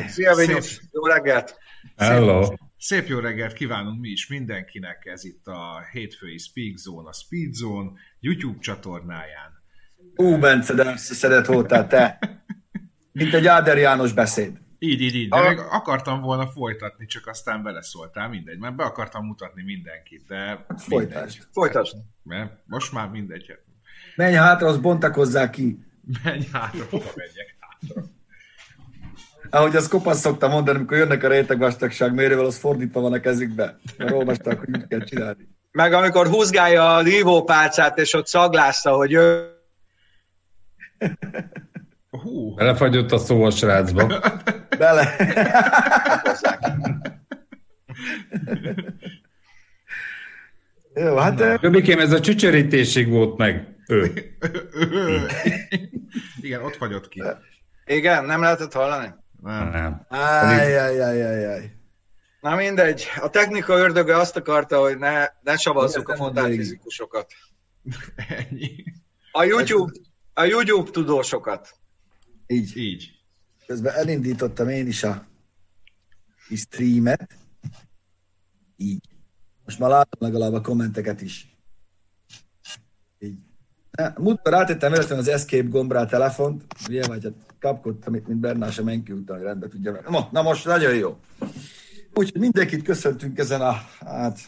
Szia, Vinyus! Jó reggelt! Hello! Szép, szép jó reggelt kívánunk mi is mindenkinek, ez itt a hétfői Speak Zone, a Speed Zone YouTube csatornáján. Ú, Bence, de szedett voltál te. Mint egy Áder János beszéd. Így, így, így. De a... még akartam volna folytatni, csak aztán beleszóltál, mindegy. Mert be akartam mutatni mindenkit, de Folytasd. Folytasd. Mert most már mindegy. Menj hátra, az bontakozzák ki. Menj hátra, hova menjek hátra. Ahogy az kopasz szokta mondani, amikor jönnek a rétegvastagság mérővel, az fordítva van a kezükbe. Mert olvasták, hogy mit kell csinálni. Meg amikor húzgálja a rívópálcát, és ott szaglásza, hogy ő... Hú. Belefagyott a szó a srácba. Bele. Jó, hát... Göbikém, ez a csücsörítésig volt meg. Ő. Igen, ott fagyott ki. Igen, nem lehetett hallani? Nem. nem. Áj, Na mindegy, a technika ördöge azt akarta, hogy ne, ne savazzuk a fotálfizikusokat. Ennyi. A YouTube, a YouTube tudósokat. Így. Így. Közben elindítottam én is a streamet. Így. Most már látom legalább a kommenteket is. Így. Múltkor rátettem véletlenül az Escape gombra a telefont, ugye, vagy hát kapkodtam itt, mint Bernás a Menki után, hogy rendbe tudja venni. Na, na most nagyon jó. Úgyhogy mindenkit köszöntünk ezen a hát,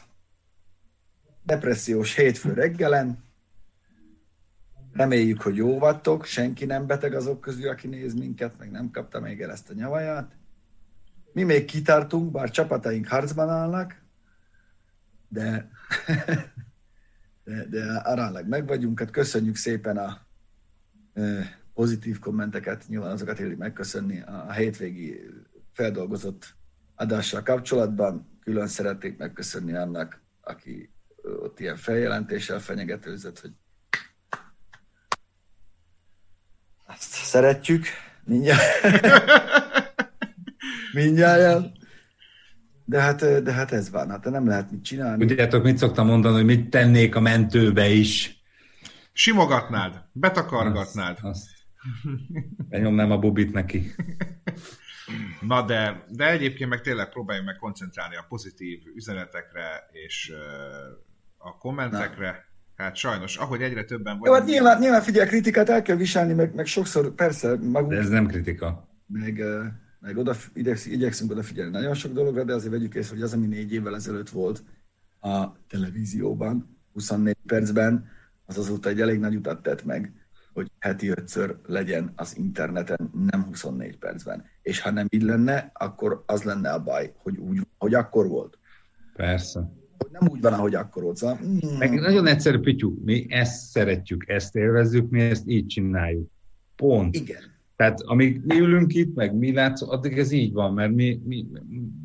depressziós hétfő reggelen. Reméljük, hogy jó vagytok, senki nem beteg azok közül, aki néz minket, meg nem kapta még el ezt a nyavaját. Mi még kitartunk, bár csapataink harcban állnak, de, de, de aránylag meg vagyunk. Hát köszönjük szépen a pozitív kommenteket, nyilván azokat éli megköszönni a hétvégi feldolgozott adással kapcsolatban. Külön szeretnék megköszönni annak, aki ott ilyen feljelentéssel fenyegetőzött, hogy azt szeretjük, mindjárt. mindjárt. De hát, de hát ez van, hát nem lehet mit csinálni. Tudjátok, mit szoktam mondani, hogy mit tennék a mentőbe is? Simogatnád, betakargatnád. Azt, azt. Benyomnám a bubit neki. Na de, de egyébként meg tényleg próbáljunk meg koncentrálni a pozitív üzenetekre és a kommentekre. Na. Hát sajnos, ahogy egyre többen vagyunk... Jó, hát nyilván, nyilván figyelj, kritikát el kell viselni, meg, meg sokszor persze magunk... De ez nem kritika. Meg, meg oda, idegsz, igyekszünk odafigyelni nagyon sok dologra, de azért vegyük észre, hogy az, ami négy évvel ezelőtt volt a televízióban, 24 percben, az azóta egy elég nagy utat tett meg hogy heti ötször legyen az interneten, nem 24 percben. És ha nem így lenne, akkor az lenne a baj, hogy úgy, hogy akkor volt. Persze. Hogy nem úgy van, ahogy akkor volt. Szóval, mm. Meg nagyon egyszerű, Pityu, mi ezt szeretjük, ezt élvezzük, mi ezt így csináljuk. Pont. Igen. Tehát amíg mi ülünk itt, meg mi látszó, addig ez így van, mert mi, mi,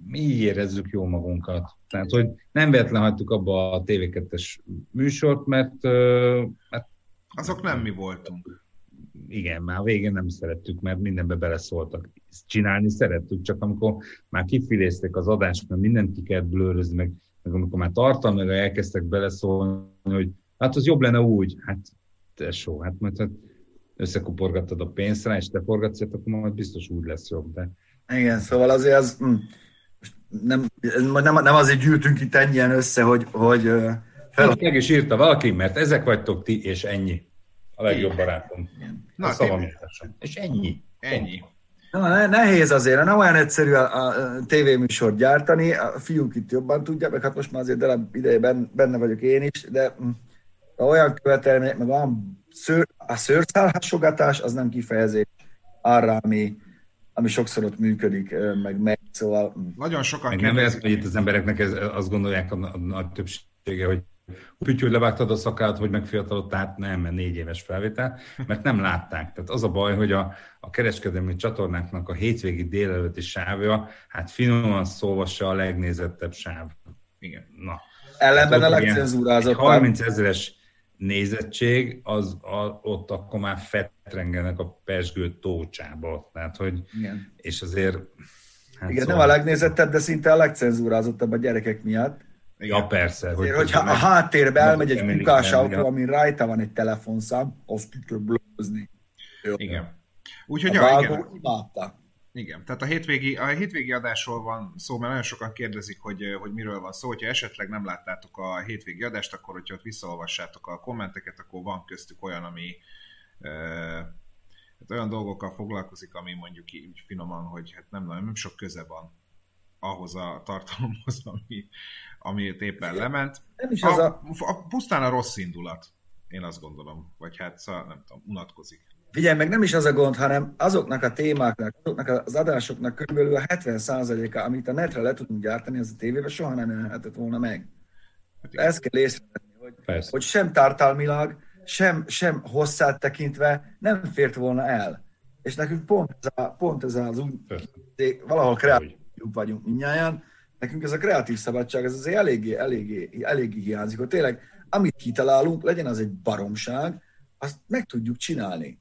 mi így érezzük jó magunkat. Tehát, hogy nem véletlen hagytuk abba a TV2-es műsort, mert, mert azok nem mi voltunk. Igen, már végén nem szerettük, mert mindenbe beleszóltak. Csinálni szerettük, csak amikor már kifilézték az adást, mert mindent ki kellett blőrözni, meg, meg amikor már tartalmilag elkezdtek beleszólni, hogy hát az jobb lenne úgy, hát tesó, hát majd hát összekuporgattad a pénzt rá, és te forgatsz, akkor majd biztos úgy lesz jobb. De... Igen, szóval azért az, hm, nem, nem, nem azért gyűltünk itt ennyien össze, hogy, hogy fel... Meg is írta valaki, mert ezek vagytok ti, és ennyi. A legjobb barátom. Na, a szavam És ennyi. Ennyi. Na, nehéz azért, nem olyan egyszerű a, a tévéműsort gyártani, a fiúk itt jobban tudják, meg hát most már azért darab ideje benne vagyok én is, de hm, olyan követelmények, meg olyan szőr, a szőrszálhasogatás az nem kifejezés arra, ami, ami sokszor ott működik, meg megy, szóval... Hm. Nagyon sokan meg nem ez, hogy itt az embereknek ez, azt gondolják a, a, nagy többsége, hogy Pütyű, hogy levágtad a szakát, hogy megfiatalodtál, nem, mert négy éves felvétel, mert nem látták. Tehát az a baj, hogy a, a kereskedelmi csatornáknak a hétvégi délelőtti sávja, hát finoman szólva se a legnézettebb sáv. Igen. Na. Ellenben hát a legcenzúrázott. 30 ezeres nézettség, az a, ott akkor már fetrengenek a pesgő tócsába. Tehát, hogy, Igen. és azért... Hát Igen, szóval... nem a legnézettebb, de szinte a legcenzúrázottabb a gyerekek miatt. Ja, persze. Hogy hogyha a háttérbe elmegy egy kukás autó, amin rajta van egy telefonszám, azt ki kell blózni. Igen. Úgyhogy a ja, igen. imádta. Igen, tehát a hétvégi, a hétvégi adásról van szó, mert nagyon sokan kérdezik, hogy, hogy miről van szó. Hogyha esetleg nem láttátok a hétvégi adást, akkor hogyha ott visszaolvassátok a kommenteket, akkor van köztük olyan, ami e, hát olyan dolgokkal foglalkozik, ami mondjuk így finoman, hogy hát nem, nem sok köze van ahhoz a tartalomhoz, ami, ami éppen lement. Nem is a, a... a, pusztán a rossz indulat, én azt gondolom, vagy hát szóval, nem tudom, unatkozik. Figyelj, meg nem is az a gond, hanem azoknak a témáknak, azoknak az adásoknak körülbelül a 70%-a, amit a netre le tudunk gyártani, az a tévében soha nem jelenhetett volna meg. Hát Ezt kell észrevenni, hogy, hogy sem tartalmilag, sem, sem hosszát tekintve nem fért volna el. És nekünk pont ez, a, pont ez az úgy, valahol kreatív vagyunk mindnyáján, nekünk ez a kreatív szabadság, ez azért eléggé, eléggé, eléggé hiányzik, hogy tényleg amit kitalálunk, legyen az egy baromság, azt meg tudjuk csinálni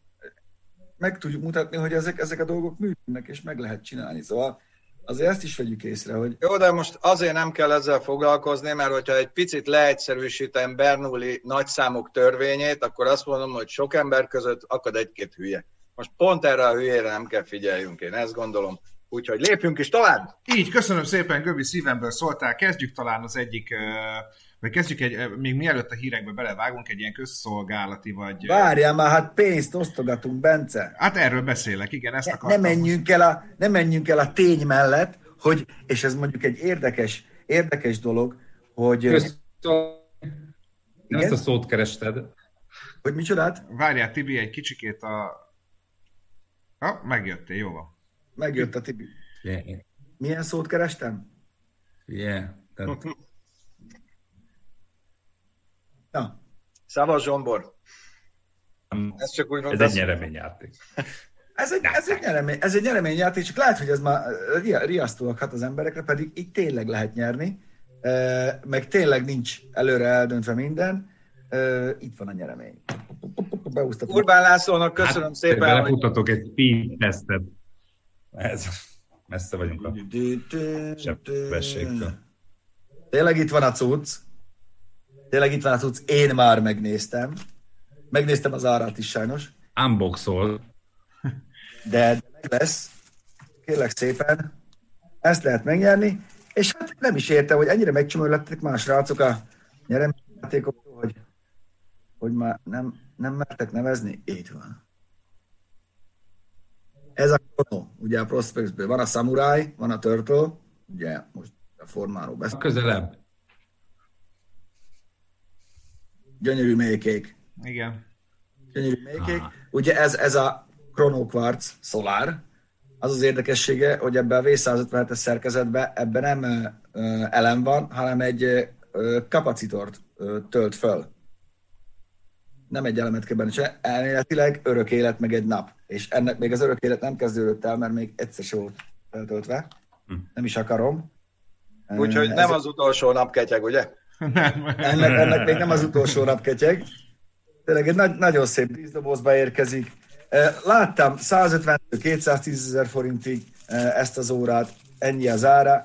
meg tudjuk mutatni, hogy ezek, ezek a dolgok működnek, és meg lehet csinálni. Szóval azért ezt is vegyük észre, hogy... Jó, de most azért nem kell ezzel foglalkozni, mert hogyha egy picit leegyszerűsítem Bernoulli nagyszámok törvényét, akkor azt mondom, hogy sok ember között akad egy-két hülye. Most pont erre a hülyére nem kell figyeljünk, én ezt gondolom. Úgyhogy lépjünk is tovább! Így, köszönöm szépen, Göbi szívemből szóltál. Kezdjük talán az egyik uh vagy kezdjük egy, még mielőtt a hírekbe belevágunk, egy ilyen közszolgálati vagy... Várjál már, hát pénzt osztogatunk, Bence. Hát erről beszélek, igen, ezt ne, ne menjünk, el a, ne menjünk el a tény mellett, hogy, és ez mondjuk egy érdekes, érdekes dolog, hogy... Közszol... Igen? Ezt a szót kerested. Hogy micsodát? Várjál, Tibi, egy kicsikét a... Ha, megjöttél, jó van. Megjött a Tibi. Yeah. Milyen szót kerestem? Yeah. Tehát Na. Szava Zsombor. Ez csak úgy Ez egy nyereményjáték. Ez egy, ez, egy nyeremény, ez egy nyereményjáték, csak lehet, hogy ez már riasztóak hat az emberekre, pedig így tényleg lehet nyerni, meg tényleg nincs előre eldöntve minden. Itt van a nyeremény. Beúztatom. Urbán Lászlónak köszönöm hát, szépen. Belefutatok hogy... egy speed tesztet. Ez, messze vagyunk a sebességtől. Tényleg itt van a cucc. Tényleg itt van a tudsz, én már megnéztem. Megnéztem az árát is sajnos. Unboxol. De meg lesz. Kérlek szépen. Ezt lehet megnyerni. És hát nem is értem, hogy ennyire megcsomorlettek más rácok a nyereményjátékok, hogy, hogy már nem, nem mertek nevezni. Így van. Ez a Chrono, ugye a Prospectsből. Van a Samurai, van a Turtle, ugye most a formáról beszélünk. Közelebb. Gyönyörű mélykék. Igen. Gyönyörű mélykék. Ah. Ugye ez, ez a Chrono Quartz Solar, az az érdekessége, hogy ebben a V157-es szerkezetben ebben nem elem van, hanem egy kapacitort tölt föl. Nem egy elemet kell benne se, elméletileg örök élet meg egy nap. És ennek még az örök élet nem kezdődött el, mert még egyszer se volt feltöltve. Hm. Nem is akarom. Úgyhogy nem az utolsó nap ketyeg, ugye? Nem. Ennek, ennek még nem az utolsó nap ketyeg. Tényleg egy nagy, nagyon szép díszdobozba érkezik. Láttam 150-210 ezer forintig ezt az órát, ennyi az ára,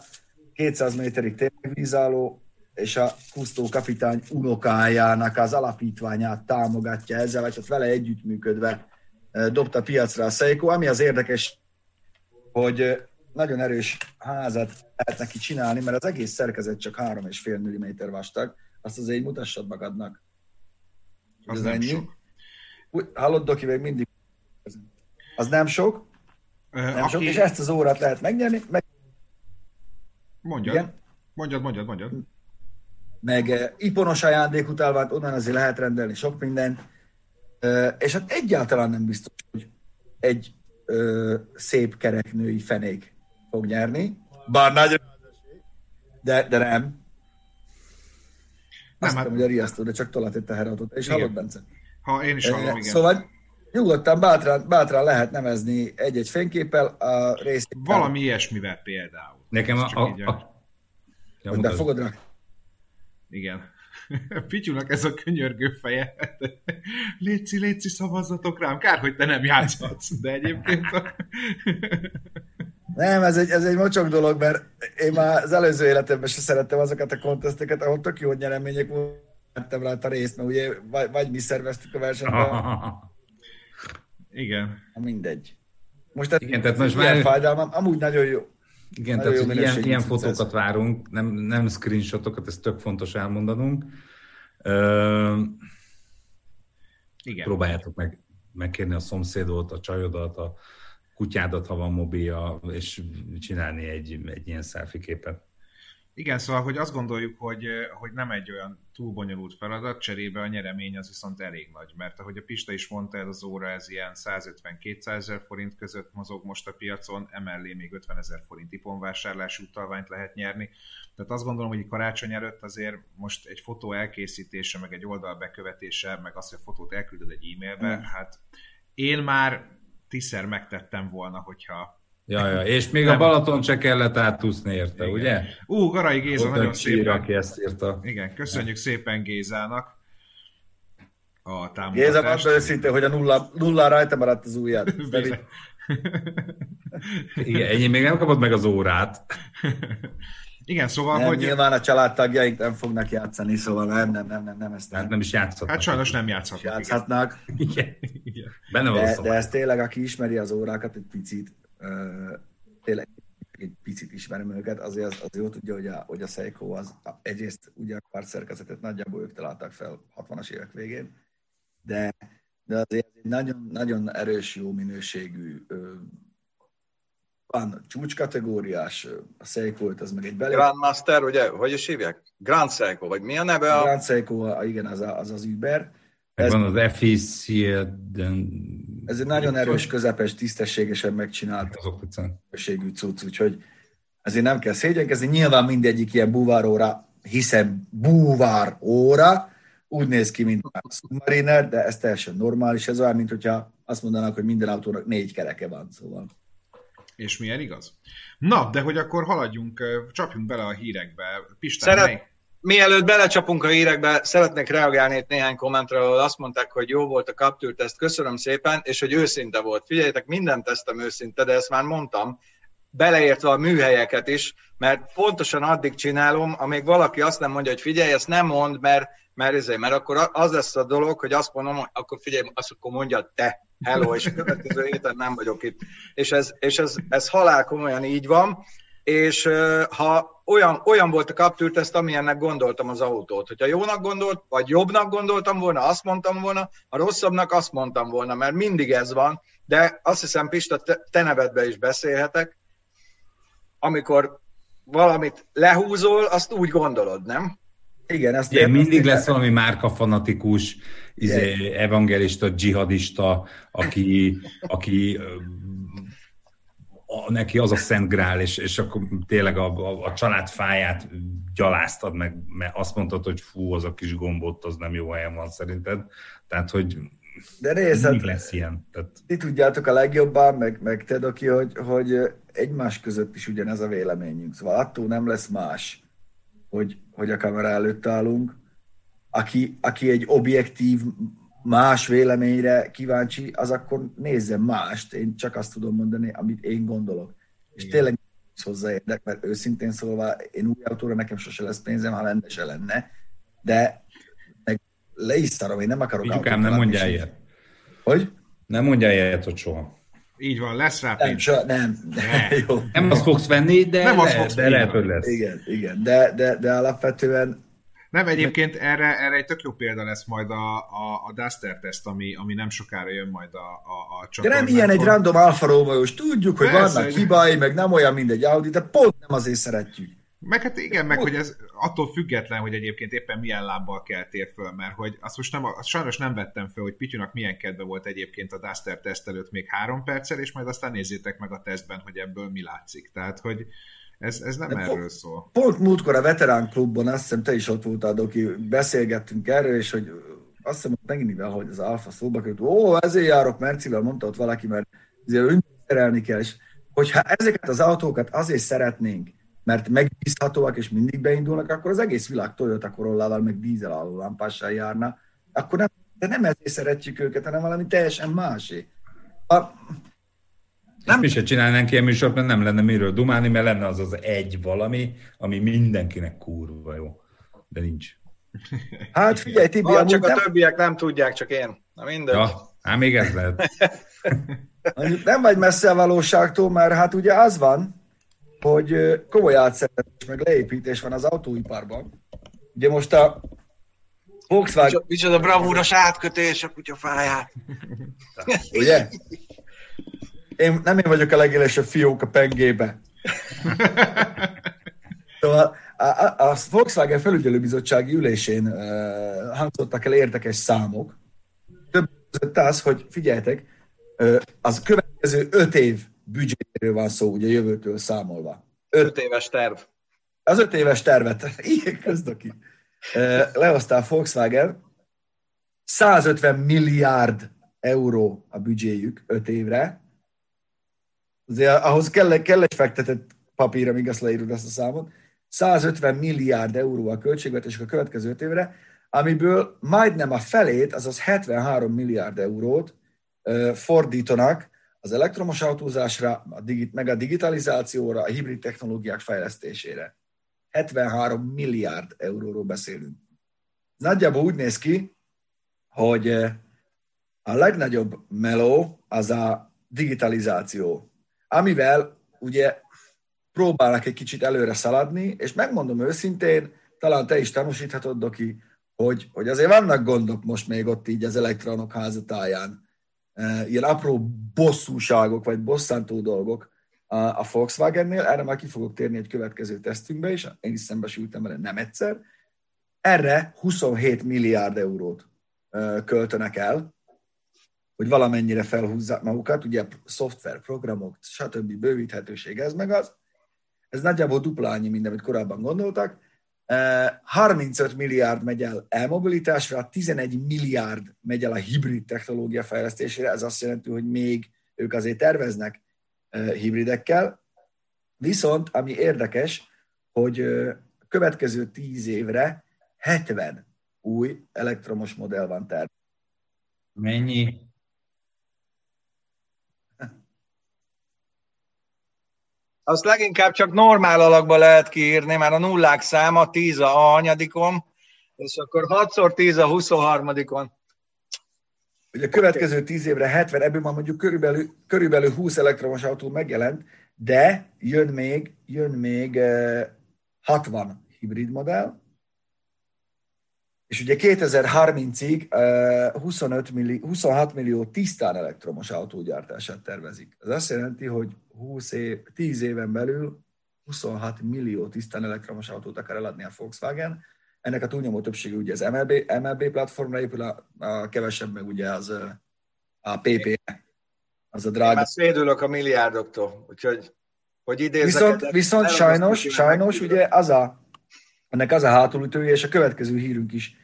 200 méterig tényleg vízálló, és a Kusztó kapitány unokájának az alapítványát támogatja ezzel, vagy hát vele együttműködve dobta piacra a Seiko, ami az érdekes, hogy nagyon erős házat lehet neki csinálni, mert az egész szerkezet csak 3,5 mm vastag, azt azért mutassad magadnak. Az, az nem ennyi. sok. Úgy, hallod, Doki, még mindig. Az nem sok. Ö, nem aki... sok, és ezt az órát lehet megnyerni. Meg... Mondjad. Igen? Mondjad, mondjad, mondjad. Meg uh, iponos ajándékutalványt, onnan azért lehet rendelni sok mindent. Uh, és hát egyáltalán nem biztos, hogy egy uh, szép kereknői fenék fog nyerni, bár nagy de, de nem. Azt nem, hát... hogy a riasztó, de csak tolat egy teherautót. És igen. hallod, Bence? Ha én is hallom, igen. Szóval nyugodtan, bátran, bátran lehet nevezni egy-egy fényképpel a részt. Valami ilyesmivel például. Nekem a... a, a, a... Hogy befogod rá? Igen. Pityunak ez a könyörgő feje. Léci, léci, szavazzatok rám. Kár, hogy te nem játszhatsz, de egyébként... A... Nem, ez egy, ez egy mocsok dolog, mert én már az előző életemben se szerettem azokat a konteszteket, ahol tök jó nyeremények vettem rá a részt, mert ugye vagy, vagy mi szerveztük a versenyt. Igen. Mindegy. Most igen, tehát most már... fájdalmam, amúgy nagyon jó. Igen, nagyon tehát jó ilyen, ilyen fotókat várunk, nem, nem screenshotokat, ez tök fontos elmondanunk. Ö, igen. Próbáljátok meg megkérni a szomszédot, a csajodat, a kutyádat, ha van mobilja, és csinálni egy, egy ilyen selfie képet. Igen, szóval, hogy azt gondoljuk, hogy, hogy nem egy olyan túl bonyolult feladat, cserébe a nyeremény az viszont elég nagy, mert ahogy a Pista is mondta, ez az óra ez ilyen 150-200 ezer forint között mozog most a piacon, emellé még 50 ezer forint iponvásárlási utalványt lehet nyerni. Tehát azt gondolom, hogy karácsony előtt azért most egy fotó elkészítése, meg egy oldal bekövetése, meg az, hogy a fotót elküldöd egy e-mailbe, mm. hát én már tízszer megtettem volna, hogyha Ja, ja, és még nem. a Balaton se kellett átúszni érte, Igen. ugye? Ú, Garai Géza, Ott nagyon szépen. Aki ezt írta. Igen, köszönjük szépen Gézának a támogatást. Géza, mondd őszintén, hogy a nulla, nulla rajta maradt az ujját. Igen, ennyi még nem kapod meg az órát. Igen, szóval, nem, hogy... Nyilván a családtagjaink nem fognak játszani, szóval nem, nem, nem, nem, nem ezt nem. Hát nem is játszhatnak. Hát sajnos nem játszhatnak. Játszhatnak. Igen. igen. Benne van de, de ez tényleg, aki ismeri az órákat egy picit, tényleg egy picit ismerem őket, azért az, az jó tudja, hogy a, hogy a Seiko az egyrészt ugye a kvart szerkezetet nagyjából ők találták fel 60-as évek végén, de, de azért egy nagyon, nagyon erős, jó minőségű van csúcskategóriás, a Seiko az meg egy belé... Grandmaster, ugye, hogy is hívják? Grand Seiko, vagy mi a neve? A... Grand Seiko, igen, az a, az, az Uber. Ez, van az FEC, ez egy nagyon erős, közepes, tisztességesen megcsinált minőségű cucc, úgyhogy ezért nem kell szégyenkezni. Nyilván mindegyik ilyen búváróra, hiszen búvár óra, úgy néz ki, mint a Submariner, de ez teljesen normális. Ez olyan, mint hogyha azt mondanak, hogy minden autónak négy kereke van, szóval. És milyen igaz? Na, de hogy akkor haladjunk, csapjunk bele a hírekbe. Pistán, Szeret, mely... Mielőtt belecsapunk a hírekbe, szeretnék reagálni itt néhány kommentre, ahol azt mondták, hogy jó volt a Capture teszt, köszönöm szépen, és hogy őszinte volt. Figyeljétek, minden tesztem őszinte, de ezt már mondtam, beleértve a műhelyeket is, mert pontosan addig csinálom, amíg valaki azt nem mondja, hogy figyelj, ezt nem mond, mert, mert, ezért, mert akkor az lesz a dolog, hogy azt mondom, hogy akkor figyelj, azt akkor mondja te, hello, és következő héten nem vagyok itt. És ez, és ez, ez halál komolyan így van, és ha olyan, olyan volt a kaptűrteszt, amilyennek gondoltam az autót. Hogyha jónak gondolt, vagy jobbnak gondoltam volna, azt mondtam volna, a rosszabbnak azt mondtam volna, mert mindig ez van, de azt hiszem, Pista, te, te nevedbe is beszélhetek, amikor valamit lehúzol, azt úgy gondolod, nem? Igen, ezt Igen, mindig lesz valami márkafanatikus, izé, evangelista, dzsihadista, aki, aki a, neki az a szent grál, és, és akkor tényleg a, a, a család fáját gyaláztad meg, mert azt mondtad, hogy fú, az a kis gombot, az nem jó helyen van szerinted. Tehát, hogy de nézd, hát, lesz ilyen. Tehát... Ti tudjátok a legjobban, meg, meg te, Doki, hogy, hogy egymás között is ugyanez a véleményünk. Szóval attól nem lesz más, hogy, hogy a kamera előtt állunk. Aki, aki egy objektív más véleményre kíváncsi, az akkor nézzen mást. Én csak azt tudom mondani, amit én gondolok. És Igen. tényleg hozzá érdek, mert őszintén szólva én új autóra nekem sose lesz pénzem, ha lenne, se lenne. De meg le is szarom, én nem akarok autót. nem mondjál ilyet. Hogy? Nem mondjál ilyet, hogy soha. Így van, lesz rá pénz. Nem, soha, nem. Ne. Jó. Nem azt fogsz venni, de, nem lehet, fogsz de lehet, hogy lesz. Igen, igen. De, de, de alapvetően nem, egyébként erre, erre egy tök jó példa lesz majd a, a, a Duster teszt, ami, ami nem sokára jön majd a, a, a csatornán. De nem ilyen egy random Alfa romeo tudjuk, hogy Persze, vannak hibái, meg nem olyan, mint egy Audi, de pont nem azért szeretjük. Meg hát igen, meg hogy ez attól független, hogy egyébként éppen milyen lábbal keltél föl, mert hogy azt most nem, azt sajnos nem vettem föl, hogy Pityunak milyen kedve volt egyébként a Duster teszt előtt még három perccel, és majd aztán nézzétek meg a tesztben, hogy ebből mi látszik. Tehát, hogy, ez, ez nem De erről pont, szól. Pont múltkor a veterán klubban, azt hiszem te is ott voltál, Doki, beszélgettünk erről, és hogy azt hiszem, hogy megint mivel, hogy az Alfa szóba került, ó, ezért járok Mercivel, mondta ott valaki, mert azért szerelni kell, és hogyha ezeket az autókat azért szeretnénk, mert megbízhatóak és mindig beindulnak, akkor az egész világ Toyota Corollával, meg dízel alul lámpással járna, akkor nem, de nem ezért szeretjük őket, hanem valami teljesen másé. A, nem. Mi se csinálnánk ilyen műsort, mert nem lenne miről dumálni, mert lenne az az egy valami, ami mindenkinek kurva jó. De nincs. Hát figyelj, Tibi, ah, csak a nem... többiek nem tudják, csak én. Na mindegy. Ja, hát még ez lehet. Nem vagy messze a valóságtól, mert hát ugye az van, hogy komoly átszervezés meg leépítés van az autóiparban. Ugye most a Volkswagen... Micsoda bravúros átkötés a kutyafáját. Ugye? Én, nem én vagyok a legélesebb fiók a pengébe. Szóval a, a, a Volkswagen felügyelőbizottsági ülésén uh, hangzottak el érdekes számok. Több között az, hogy figyeljetek, uh, az következő öt év büdzséről van szó, ugye jövőtől számolva. Öt, öt éves terv. Az öt éves tervet, ilyen közdoki. Lehoztál Volkswagen, 150 milliárd euró a büdzséjük öt évre. Azért ahhoz kell, kell egy fektetett papír, amíg azt leírod ezt a számot. 150 milliárd euró a költségvetésük a következő öt évre, amiből majdnem a felét, azaz 73 milliárd eurót fordítanak az elektromos autózásra, a digit, meg a digitalizációra, a hibrid technológiák fejlesztésére. 73 milliárd euróról beszélünk. Nagyjából úgy néz ki, hogy a legnagyobb meló az a digitalizáció, amivel ugye próbálnak egy kicsit előre szaladni, és megmondom őszintén, talán te is tanúsíthatod, Doki, hogy, hogy azért vannak gondok most még ott így az elektronok házatáján. Ilyen apró bosszúságok, vagy bosszantó dolgok a, Volkswagennél, erre már ki fogok térni egy következő tesztünkbe is, én is szembesültem vele nem egyszer. Erre 27 milliárd eurót költönek el, hogy valamennyire felhúzzák magukat, ugye szoftver, programok, stb. bővíthetőség, ez meg az. Ez nagyjából dupla annyi, mint amit korábban gondoltak. 35 eh, milliárd megy el elmobilitásra, 11 milliárd megy el a hibrid technológia fejlesztésére, ez azt jelenti, hogy még ők azért terveznek hibridekkel. Viszont, ami érdekes, hogy következő 10 évre 70 új elektromos modell van terve. Mennyi? Azt leginkább csak normál alakba lehet kiírni, mert a nullák száma 10 a anyadikon, és akkor 6x10 a 23-on. Ugye a következő 10 évre 70, ebből már mondjuk körülbelül, körülbelül 20 elektromos autó megjelent, de jön még, jön még 60 hibrid modell, és ugye 2030-ig 25 milli, 26 millió tisztán elektromos autógyártását tervezik. Ez azt jelenti, hogy 20 év, 10 éven belül 26 millió tisztán elektromos autót akar eladni a Volkswagen. Ennek a túlnyomó többsége ugye az MLB, MLB platformra épül, a, a kevesebb meg ugye az a PP, az a drága. Én már szédülök a milliárdoktól, úgyhogy hogy idézzek. Viszont, viszont sajnos, sajnos ugye az a, ennek az a hátulütője, és a következő hírünk is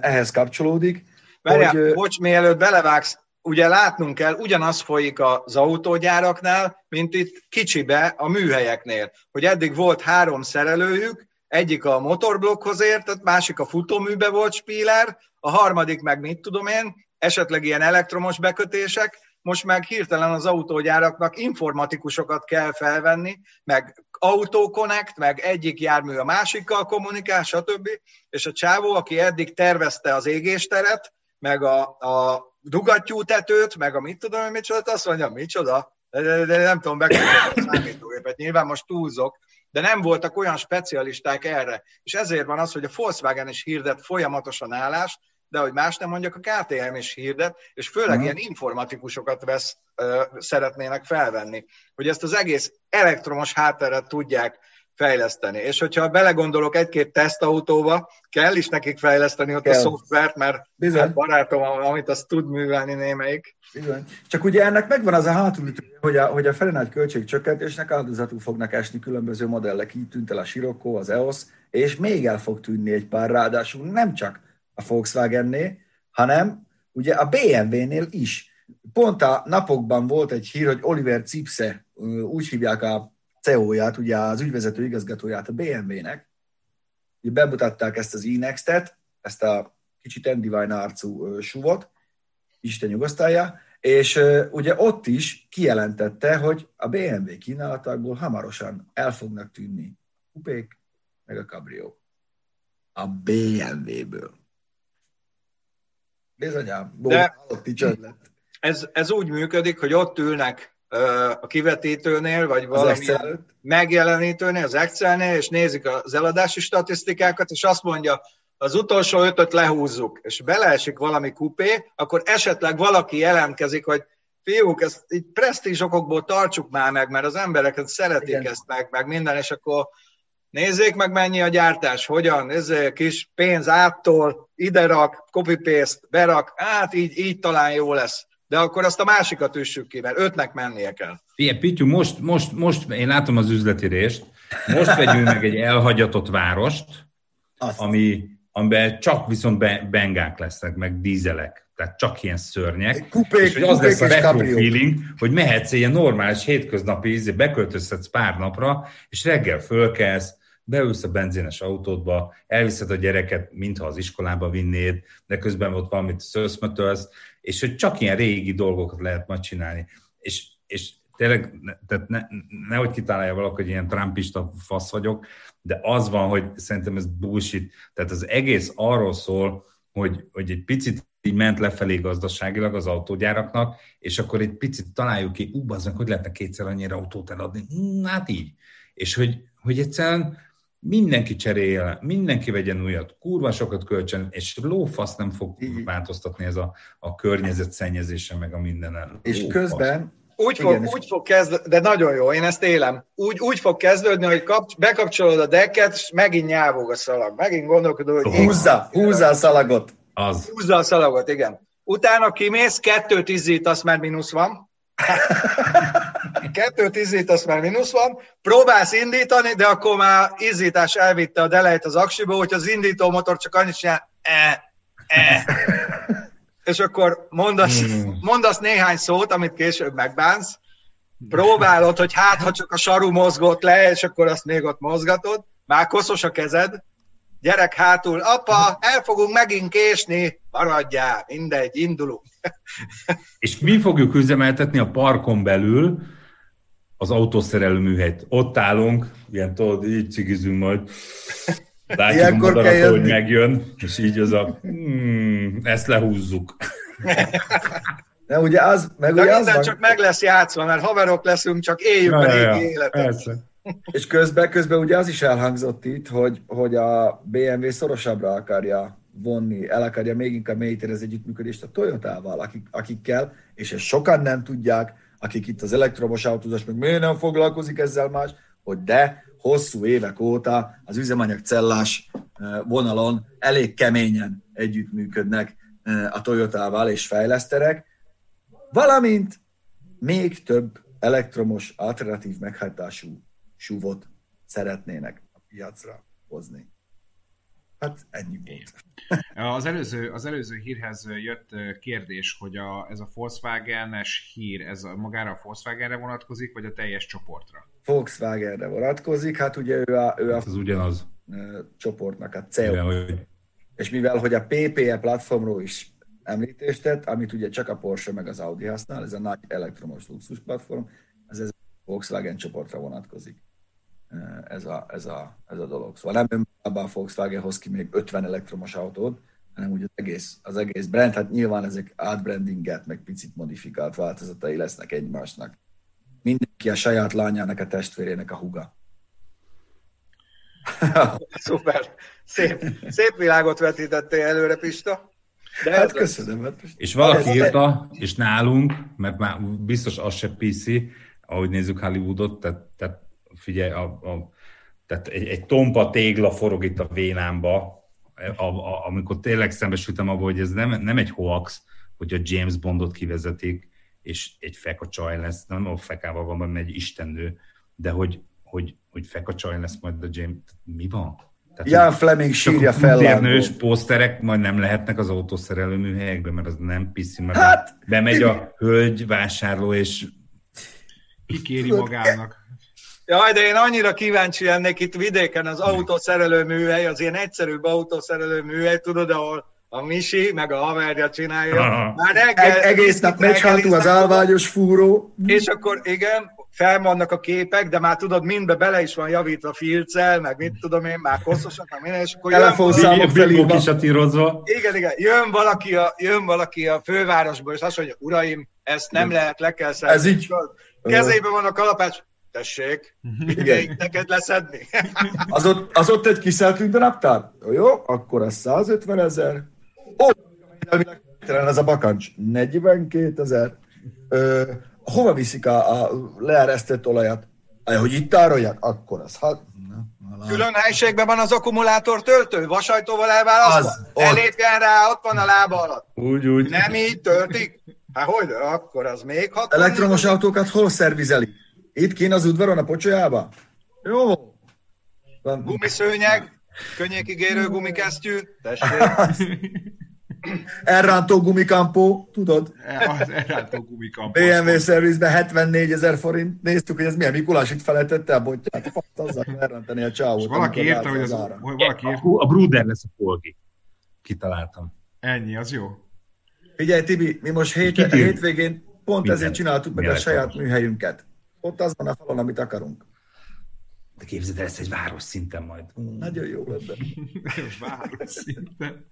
ehhez kapcsolódik. Várjál, hogy, bocs, mielőtt belevágsz, ugye látnunk kell, ugyanaz folyik az autógyáraknál, mint itt kicsibe a műhelyeknél, hogy eddig volt három szerelőjük, egyik a motorblokkhoz ért, másik a futóműbe volt spíler, a harmadik meg mit tudom én, esetleg ilyen elektromos bekötések, most meg hirtelen az autógyáraknak informatikusokat kell felvenni, meg autoconnect, meg egyik jármű a másikkal kommunikál, stb. És a csávó, aki eddig tervezte az égésteret, meg a, a dugattyútetőt, meg a mit tudom, hogy micsoda, azt mondja, micsoda, de, de, de nem tudom bekapcsolni a számítógépet, nyilván most túlzok, de nem voltak olyan specialisták erre. És ezért van az, hogy a Volkswagen is hirdet folyamatosan állást, de hogy más nem mondjak, a KTM is hirdet, és főleg uh-huh. ilyen informatikusokat vesz, uh, szeretnének felvenni, hogy ezt az egész elektromos hátteret tudják fejleszteni. És hogyha belegondolok egy-két tesztautóba, kell is nekik fejleszteni ott kell. a szoftvert, mert Bizony. Hát barátom, amit azt tud művelni némelyik. Bizony. Csak ugye ennek megvan az a hátulütője, hogy a, hogy a felenágy költségcsökkentésnek áldozatul fognak esni különböző modellek, így tűnt el a Sirocco, az EOS, és még el fog tűnni egy pár, ráadásul nem csak a Volkswagennél, hanem ugye a BMW-nél is. Pont a napokban volt egy hír, hogy Oliver Cipse, úgy hívják a CEO-ját, ugye az ügyvezető igazgatóját a BMW-nek, ugye bemutatták ezt az e ezt a kicsit Endivine arcú suvot, Isten nyugosztalja, és ugye ott is kijelentette, hogy a BMW kínálatából hamarosan el fognak tűnni a kupék, meg a kabrió. A BMW-ből. Bizonyám, de, lett. ez, ez úgy működik, hogy ott ülnek a kivetítőnél, vagy valami megjelenítőnél, az Excelnél, és nézik az eladási statisztikákat, és azt mondja, az utolsó ötöt lehúzzuk, és beleesik valami kupé, akkor esetleg valaki jelentkezik, hogy fiúk, ezt így presztízs okokból tartsuk már meg, mert az embereket szeretik Igen. ezt meg, meg minden, és akkor nézzék meg mennyi a gyártás, hogyan, ez kis pénz áttól, ide rak, copy-paste, berak, hát így, így talán jó lesz. De akkor azt a másikat üssük ki, mert ötnek mennie kell. Igen, Pityu, most, most, most én látom az üzleti részt, most vegyünk meg egy elhagyatott várost, azt. ami, amiben csak viszont bengák lesznek, meg dízelek tehát csak ilyen szörnyek, kupék, és hogy az lesz a retro kapriók. feeling, hogy mehetsz ilyen normális hétköznapi ízé, beköltözhetsz pár napra, és reggel fölkelsz, beülsz a benzines autódba, elviszed a gyereket, mintha az iskolába vinnéd, de közben ott valamit szöszmötölsz, és hogy csak ilyen régi dolgokat lehet majd csinálni. És, és tényleg, tehát ne, nehogy kitálálja valaki, hogy ilyen trumpista fasz vagyok, de az van, hogy szerintem ez bullshit. Tehát az egész arról szól, hogy, hogy egy picit így ment lefelé gazdaságilag az autógyáraknak, és akkor egy picit találjuk ki, ú, hogy lehetne kétszer annyira autót eladni? Hát így. És hogy, hogy egyszerűen mindenki cserélje mindenki vegyen újat, kurva sokat kölcsön, és lófasz nem fog így. változtatni ez a, a környezet szennyezése, meg a minden. És lófasz. közben úgy fog, Igen, úgy fog kezdődni, de nagyon jó, én ezt élem. Úgy, úgy fog kezdődni, hogy kapcs, bekapcsolod a dekket, és megint nyávog a szalag. Megint gondolkodod, hogy... Húzza, húzza a szalagot. Az. Húzza a szalagot, igen. Utána kimész, kettőt izzítasz, mert mínusz van. kettőt izzítasz, mert mínusz van. Próbálsz indítani, de akkor már izzítás elvitte a delejt az aksiba, hogy az indító motor csak annyit csinál, e, e. és akkor mondasz, hmm. mondasz néhány szót, amit később megbánsz, próbálod, hogy hát, ha csak a saru mozgott le, és akkor azt még ott mozgatod, már koszos a kezed, gyerek hátul, apa, el fogunk megint késni, maradjál, mindegy, indulunk. És mi fogjuk üzemeltetni a parkon belül az autószerelő műhelyt. Ott állunk, ilyen tudod, így cigizünk majd. Látjuk Ilyenkor a madarat, hogy megjön, és így az a, hmm, ezt lehúzzuk. De ugye az, meg De ugye minden az van... csak meg lesz játszva, mert haverok leszünk, csak éljük ja, a régi ja, életet. Persze. És közben, közben ugye az is elhangzott itt, hogy, hogy a BMW szorosabbra akarja vonni, el akarja még inkább mélyíteni az együttműködést a Toyotával, akik, akikkel, és ezt sokan nem tudják, akik itt az elektromos autózás, meg miért nem foglalkozik ezzel más, hogy de hosszú évek óta az üzemanyagcellás eh, vonalon elég keményen együttműködnek eh, a Toyotával és fejleszterek, valamint még több elektromos alternatív meghajtású súvot szeretnének a piacra hozni. Hát ennyi volt. Az előző, az előző hírhez jött kérdés, hogy a, ez a Volkswagen-es hír, ez a, magára a Volkswagenre vonatkozik, vagy a teljes csoportra? Volkswagenre vonatkozik, hát ugye ő a, ő a ez ugyanaz. csoportnak a CEO. Hogy... És mivel, hogy a PPE platformról is említést tett, amit ugye csak a Porsche meg az Audi használ, ez a nagy elektromos luxus platform, ez, ez a Volkswagen csoportra vonatkozik ez a, ez a, ez a dolog. Szóval nem önmagában a Volkswagen hoz ki még 50 elektromos autót, hanem úgy az egész, az egész brand, hát nyilván ezek átbrandinget, meg picit modifikált változatai lesznek egymásnak. Mindenki a saját lányának, a testvérének a huga. Szuper. Szép, szép világot vetítettél előre, Pista. De hát köszönöm. Hát és valaki írta, és nálunk, mert már biztos az se PC, ahogy nézzük Hollywoodot, tehát, tehát figyelj, a, a, tehát egy, egy tompa tégla forog itt a vénámba, a, a, amikor tényleg szembesültem abban, hogy ez nem, nem egy hoax, hogy a James Bondot kivezetik, és egy feka csaj lesz, nem a fekával van, hanem egy istennő, de hogy, hogy, hogy feka csaj lesz majd a James, mi van? Tehát, Jan Fleming sírja fel. nős poszterek majd nem lehetnek az autószerelő műhelyekben, mert az nem piszi, mert hát, bemegy a hölgy vásárló, és kikéri magának. Jaj, de én annyira kíváncsi lennék itt vidéken az autószerelő műhely, az ilyen egyszerűbb autószerelő műhely, tudod, ahol a Misi, meg a haverja csinálja. Már reggel, e- egész nap megy hátul az állványos fúró. És akkor igen, fel vannak a képek, de már tudod, mindbe bele is van javítva filccel, meg mit tudom én, már hosszasak, meg minden, és akkor Telefonszámok felírva. kisatírozva. igen, igen, jön valaki, a, jön valaki a fővárosból, és azt mondja, uraim, ezt nem lehet, le kell szedni. Ez így. Kezében van a kalapács, tessék, Igen. neked leszedni. Az ott, az ott egy kiszeltünk naptár? Jó, akkor az 150 ezer. Ó, ez a bakancs. 42 ezer. Hova viszik a, a leeresztett olajat? Aj, hogy itt tárolják? Akkor az hat. Na, Külön helységben van az akkumulátor töltő, vasajtóval elválasztva. Az. Elépjen rá, ott van a lába alatt. Úgy, úgy. Nem így töltik? Hát hogy? Akkor az még hat. Elektromos autókat hol szervizeli? Itt kín az udvaron a pocsolyába? Jó. Van- Gumiszőnyeg, könnyékigérő gumikesztyű, tessék. Elrántó gumikampó, tudod? Az elrántó gumikampó. BMW szervizben 74 ezer forint. Néztük, hogy ez milyen Mikulás itt felettette a botját. Azzal elrántani a csávót. És valaki látja hogy, az, áram. hogy valaki írta, A, a Bruder lesz a Polgi. Kitaláltam. ennyi, az jó. Figyelj, Tibi, mi most hét, hétvégén pont Minden. ezért csináltuk meg a Milyen saját elektromos. műhelyünket. Ott az van a falon, amit akarunk. De képzeld el, ezt egy város szinten majd. Nagyon jó lenne. Város szinten.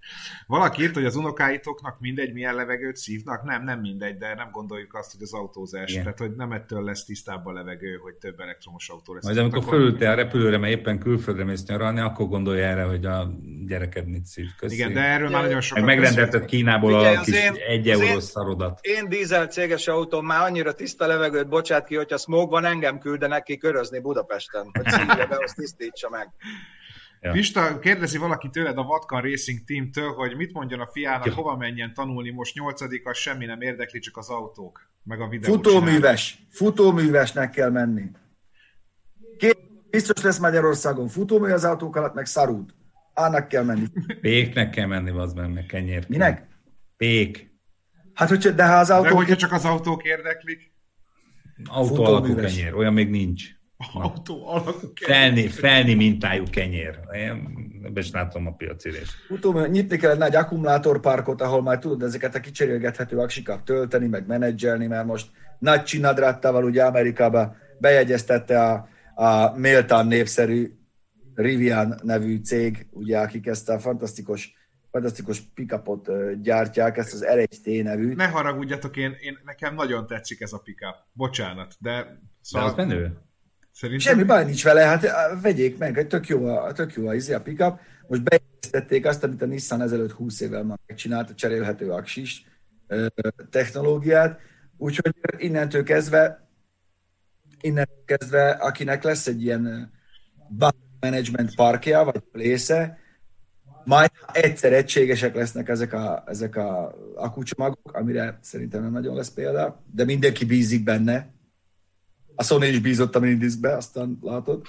Valaki írt, hogy az unokáitoknak mindegy, milyen levegőt szívnak. Nem, nem mindegy, de nem gondoljuk azt, hogy az autózás. Igen. Tehát, hogy nem ettől lesz tisztább a levegő, hogy több elektromos autó lesz. Majd amikor Akkor- fölültél a repülőre, mert éppen külföldre mész nyaralni, akkor gondolj erre, hogy a gyereked mit szív. Köszi. Igen, de erről már nagyon Meg sokat megrendelted beszéltünk. Kínából Figyelj, a kis én- egy eurós szarodat. Én dízel céges autóm már annyira tiszta levegőt bocsát ki, hogyha smog van, engem küldenek ki körözni Budapesten, hogy szívja be, azt tisztítsa meg. Ja. Pista, kérdezi valaki tőled a Vatkan Racing Team-től, hogy mit mondjon a fiának, Ja. hova menjen tanulni, most nyolcadik, az semmi nem érdekli, csak az autók, meg a videó. Futóműves. Futóművesnek kell menni. Két biztos lesz Magyarországon futómű az autók alatt, meg szarút. Annak kell menni. Péknek kell menni, az meg kenyért. Minek? Pék. Hát, hogyha, de ha az De autó... hogyha csak az autók érdeklik, Autó alakú kenyér. Olyan még nincs. Autó alakú kell. Felni, felni mintájú kenyér. Én ebben is látom a piacérést. Futómű, nyitni kell egy nagy akkumulátorparkot, ahol majd tudod ezeket a kicserélgethető aksikat tölteni, meg menedzselni, mert most nagy csinadráttával ugye Amerikába bejegyeztette a, a méltán népszerű Rivian nevű cég, ugye, akik ezt a fantasztikus, fantasztikus pickupot ö, gyártják, ezt az RHT nevű. Ne haragudjatok, én, én, nekem nagyon tetszik ez a pickup. Bocsánat, de De szóval az menő? Szerintem... Semmi baj nincs vele, hát vegyék meg, tök jó a, tök jó a, izé, a pickup. Most bejegyeztették azt, amit a Nissan ezelőtt 20 évvel már megcsinált, a cserélhető aksis technológiát, úgyhogy innentől kezdve, innentől kezdve, akinek lesz egy ilyen management parkja, vagy plésze, majd egyszer egységesek lesznek ezek a, ezek a akucsomagok, amire szerintem nem nagyon lesz példa, de mindenki bízik benne, a Sony is bízott a minidiskbe, aztán látod.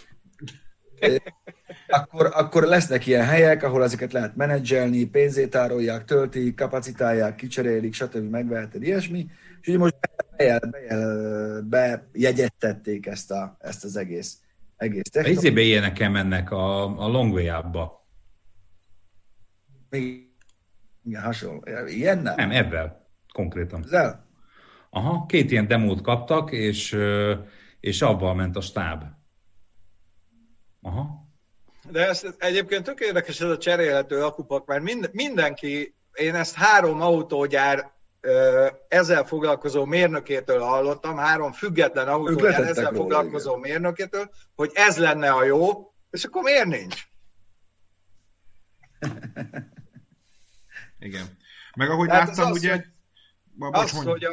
Akkor, akkor lesznek ilyen helyek, ahol ezeket lehet menedzselni, pénzét tárolják, töltik, kapacitálják, kicserélik, stb. megveheted ilyesmi. És ugye most bejel, bejel, bejegyeztették ezt, a, ezt az egész, egész technológiát. izébe ilyenek mennek a, a long way up-ba. Még- Igen, hasonló. Ilyen nem? Nem, ebben konkrétan. Ezzel? Aha, két ilyen demót kaptak, és, és avval ment a stáb. Aha. De ez egyébként tök érdekes ez a cserélhető akupak, mert mind, mindenki, én ezt három autógyár ezzel foglalkozó mérnökétől hallottam, három független autógyár ezzel róla, foglalkozó mérnökétől, hogy ez lenne a jó, és akkor miért nincs? Igen. Meg ahogy Hát ez láttam, az, ugye... hogy- Ma, bocs, Az, hogy a,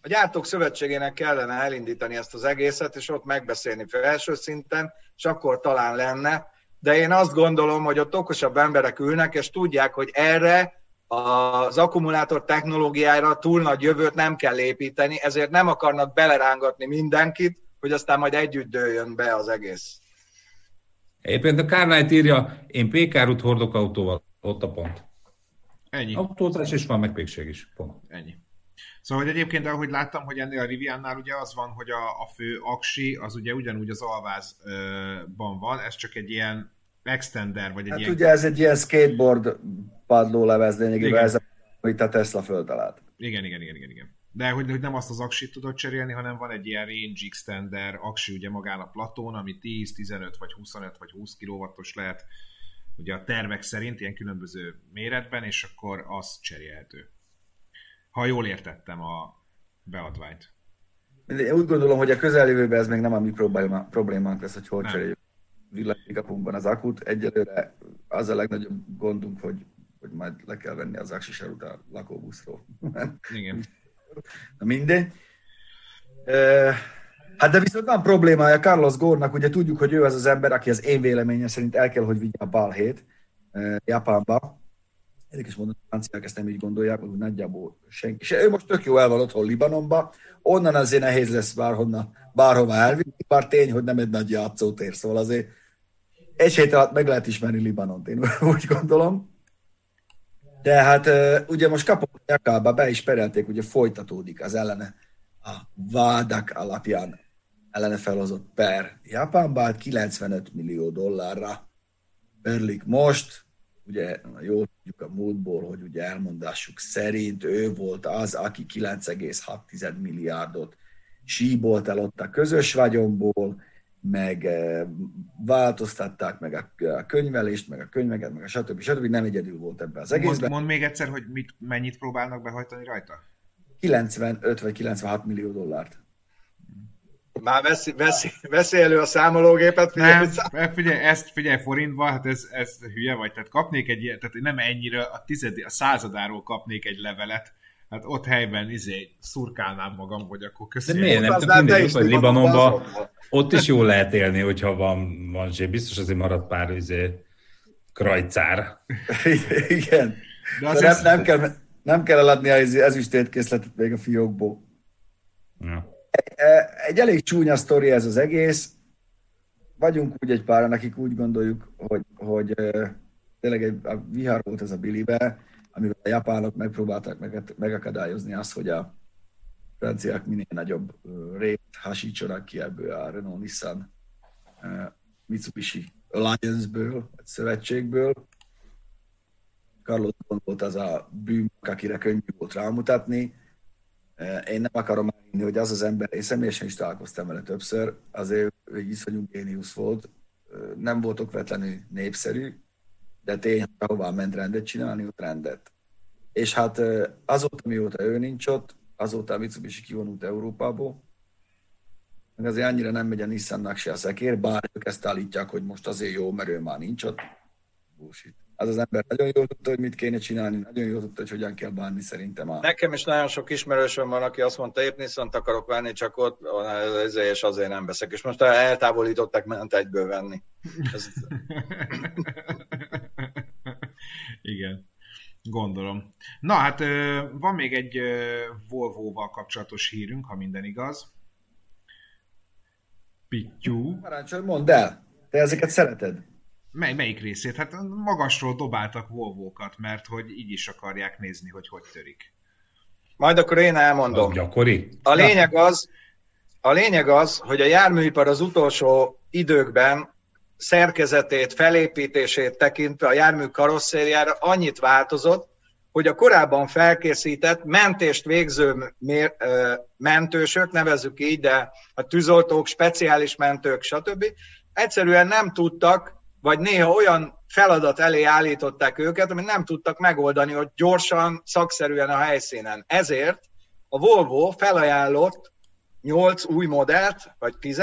a gyártók szövetségének kellene elindítani ezt az egészet, és ott megbeszélni felső szinten, és akkor talán lenne. De én azt gondolom, hogy ott okosabb emberek ülnek, és tudják, hogy erre az akkumulátor technológiára túl nagy jövőt nem kell építeni, ezért nem akarnak belerángatni mindenkit, hogy aztán majd együtt dőljön be az egész. Éppen a Kárnájt írja, én pékárút hordok autóval. Ott a pont. Ennyi. Autózás is van, meg pékség is. Pont. Ennyi. Szóval, hogy egyébként, ahogy láttam, hogy ennél a Riviannál ugye az van, hogy a, a fő aksi az ugye ugyanúgy az alvázban van, ez csak egy ilyen extender, vagy egy Hát ilyen... ugye ez egy ilyen skateboard padló levez lényegében, ez amit a Tesla föltalált. Igen, igen, igen, igen, igen. De hogy, hogy nem azt az aksit tudod cserélni, hanem van egy ilyen range extender aksi ugye magán a platón, ami 10, 15 vagy 25 vagy 20 kW-os lehet ugye a tervek szerint ilyen különböző méretben, és akkor az cserélhető. Ha jól értettem a beadványt. Én úgy gondolom, hogy a közeljövőben ez még nem a mi problémánk lesz, hogy hol cseréljük villanypikapunkban az akut. Egyelőre az a legnagyobb gondunk, hogy, hogy majd le kell venni az aksisarut a lakóbuszról. Igen. Na mindegy. Hát de viszont van problémája Carlos Gornak, ugye tudjuk, hogy ő az az ember, aki az én véleményem szerint el kell, hogy vigye a balhét Japánba. Érdekes mondani, a franciák ezt nem így gondolják, hogy nagyjából senki. És ő most tök jó el van otthon Libanonba, onnan azért nehéz lesz bárhonnan, bárhova elvinni, bár tény, hogy nem egy nagy játszótér, szóval azért egy hét alatt meg lehet ismerni Libanont, én úgy gondolom. De hát ugye most kapott Jakába, be is perelték, ugye folytatódik az ellene a vádak alapján ellene felhozott per Japánban 95 millió dollárra örlik most, ugye jól tudjuk a múltból, hogy ugye elmondásuk szerint ő volt az, aki 9,6 milliárdot síbolt el ott a közös vagyomból, meg eh, változtatták meg a könyvelést, meg a könyveket, meg a stb. stb. Nem egyedül volt ebben az egészben. Mond, mond még egyszer, hogy mit, mennyit próbálnak behajtani rajta? 95 vagy 96 millió dollárt. Már veszi, veszi, veszi elő a számológépet? Figyelj, nem, figyelj, ezt figyelj forintba, hát ez, ez hülye vagy, tehát kapnék egy ilyet, tehát nem ennyire, a, tized, a századáról kapnék egy levelet, hát ott helyben izé szurkálnám magam, hogy akkor köszönöm. De miért nem? Tehát mindegy, hogy Libanonban ott is jól lehet élni, hogyha van, van zsé. Biztos azért marad pár izé, krajcár. Igen. De, De nem, ez... nem, kell, nem kell eladni az ezüstétkészletet még a fiókból. Ja. Egy elég csúnya sztori ez az egész. Vagyunk úgy egy páran, akik úgy gondoljuk, hogy, hogy tényleg egy a vihar volt ez a Bilibe, amivel a japánok megpróbálták megakadályozni azt, hogy a franciák minél nagyobb rét hasítsanak ki ebből a Renault Nissan Mitsubishi Alliance-ből, vagy szövetségből. Carlos volt az a bűn, akire könnyű volt rámutatni. Én nem akarom elhinni, hogy az az ember, én személyesen is találkoztam vele többször, azért egy iszonyú géniusz volt, nem volt okvetlenül népszerű, de tény, ahová ment rendet csinálni, ott rendet. És hát azóta, mióta ő nincs ott, azóta a Mitsubishi kivonult Európából, meg azért annyira nem megy a Nissannak se a szekér, bár ők ezt állítják, hogy most azért jó, mert ő már nincs ott. Bullshit. Az az ember nagyon jól tudta, hogy mit kéne csinálni, nagyon jól tudta, hogy hogyan kell bánni szerintem. A... Nekem is nagyon sok ismerősöm van, aki azt mondta, épp nissan akarok venni, csak ott és azért nem veszek. És most eltávolították, ment egyből venni. Ez... Igen. Gondolom. Na hát van még egy Volvo-val kapcsolatos hírünk, ha minden igaz. Pittyú. Parancsolj, mondd el. Te ezeket szereted. Mely, melyik részét? Hát magasról dobáltak Volvo-kat, mert hogy így is akarják nézni, hogy hogy törik. Majd akkor én elmondom. Az gyakori? A lényeg az, a lényeg az, hogy a járműipar az utolsó időkben szerkezetét, felépítését tekintve a jármű karosszériára annyit változott, hogy a korábban felkészített mentést végző mér, mentősök, nevezzük így, de a tűzoltók, speciális mentők, stb. egyszerűen nem tudtak, vagy néha olyan feladat elé állították őket, amit nem tudtak megoldani, hogy gyorsan, szakszerűen a helyszínen. Ezért a Volvo felajánlott 8 új modellt, vagy 10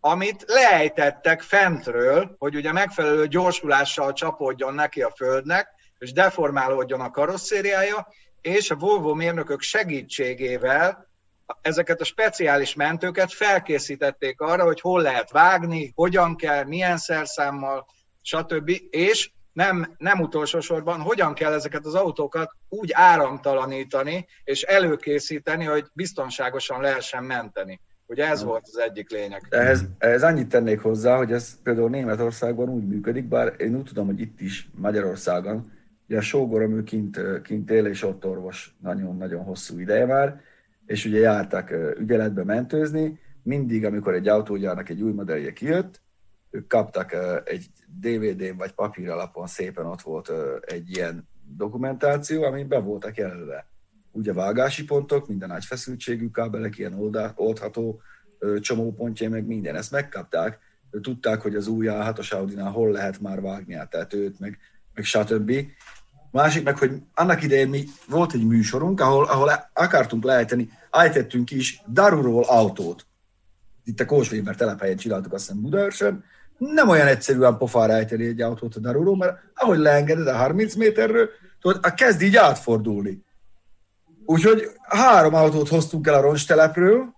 amit leejtettek fentről, hogy ugye megfelelő gyorsulással csapódjon neki a földnek, és deformálódjon a karosszériája, és a Volvo mérnökök segítségével ezeket a speciális mentőket felkészítették arra, hogy hol lehet vágni, hogyan kell, milyen szerszámmal, stb. És nem, nem utolsó sorban, hogyan kell ezeket az autókat úgy áramtalanítani és előkészíteni, hogy biztonságosan lehessen menteni. Ugye ez volt az egyik lényeg. Ehhez, ehhez annyit tennék hozzá, hogy ez például Németországban úgy működik, bár én úgy tudom, hogy itt is, Magyarországon, ugye a sógorom ő kint, kint él, és ott orvos nagyon-nagyon hosszú ideje már, és ugye jártak ügyeletbe mentőzni, mindig, amikor egy autógyárnak egy új modellje kijött, ők kaptak egy DVD-n vagy papír alapon szépen ott volt egy ilyen dokumentáció, ami be voltak jelölve ugye vágási pontok, minden nagy feszültségű kábelek, ilyen oldá, oldható csomópontjai, meg minden, ezt megkapták. Tudták, hogy az új A6-os Audi-nál hol lehet már vágni a tetőt, meg, meg stb. Másik meg, hogy annak idején mi volt egy műsorunk, ahol, ahol akartunk lejteni, állítettünk is Daruról autót. Itt a Kósvéber telephelyen csináltuk azt hiszem Budaörsön. Nem olyan egyszerűen pofára ejteni egy autót a Daruról, mert ahogy leengeded a 30 méterről, tudod, a kezd így átfordulni. Úgyhogy három autót hoztunk el a roncstelepről,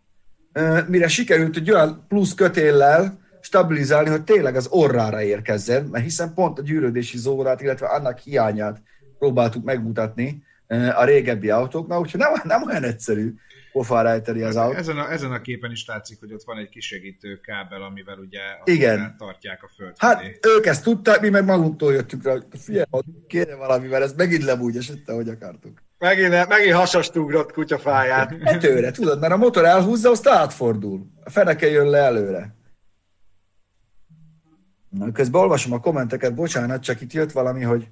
mire sikerült egy olyan plusz kötéllel stabilizálni, hogy tényleg az orrára érkezzen, mert hiszen pont a gyűrődési zónát, illetve annak hiányát próbáltuk megmutatni a régebbi autóknál, úgyhogy nem, nem olyan egyszerű pofára ejteni az autót. Ezen a, ezen a képen is látszik, hogy ott van egy kisegítő kábel, amivel ugye Igen. tartják a föld Hát ők ezt tudták, mi meg magunktól jöttünk rá, figyelj, kéne valamivel, ez megint nem úgy esett, ahogy akartuk. Megint, megint hasast ugrott kutyafáját. Etőre, tudod, mert a motor elhúzza, azt átfordul. A feneke jön le előre. Na, közben olvasom a kommenteket, bocsánat, csak itt jött valami, hogy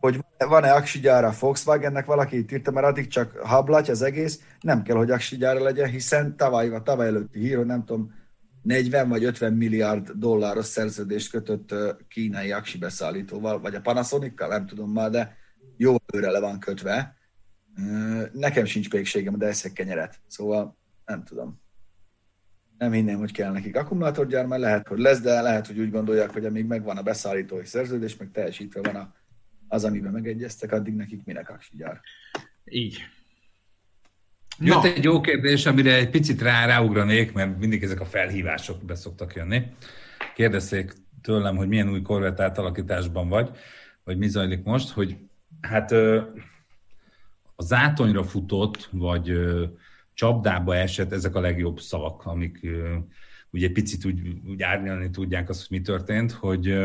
hogy van-e aksi gyára a Volkswagennek, valaki itt írta, mert addig csak hablaty az egész, nem kell, hogy aksi gyára legyen, hiszen tavaly, vagy tavaly előtti hír, hogy nem tudom, 40 vagy 50 milliárd dolláros szerződést kötött kínai aksi beszállítóval, vagy a Panasoniccal, nem tudom már, de jó előre le van kötve. Nekem sincs pékségem, de eszek kenyeret. Szóval nem tudom. Nem hinném, hogy kell nekik akkumulátorgyár, mert lehet, hogy lesz, de lehet, hogy úgy gondolják, hogy amíg megvan a beszállítói szerződés, meg teljesítve van a az, amiben megegyeztek, addig nekik minek aksi gyár. Így. Jött egy jó kérdés, amire egy picit rá, ráugranék, mert mindig ezek a felhívások be szoktak jönni. Kérdezték tőlem, hogy milyen új korvett átalakításban vagy, vagy mi zajlik most, hogy hát a zátonyra futott, vagy csapdába esett, ezek a legjobb szavak, amik ugye picit úgy, úgy árnyalni tudják azt, hogy mi történt, hogy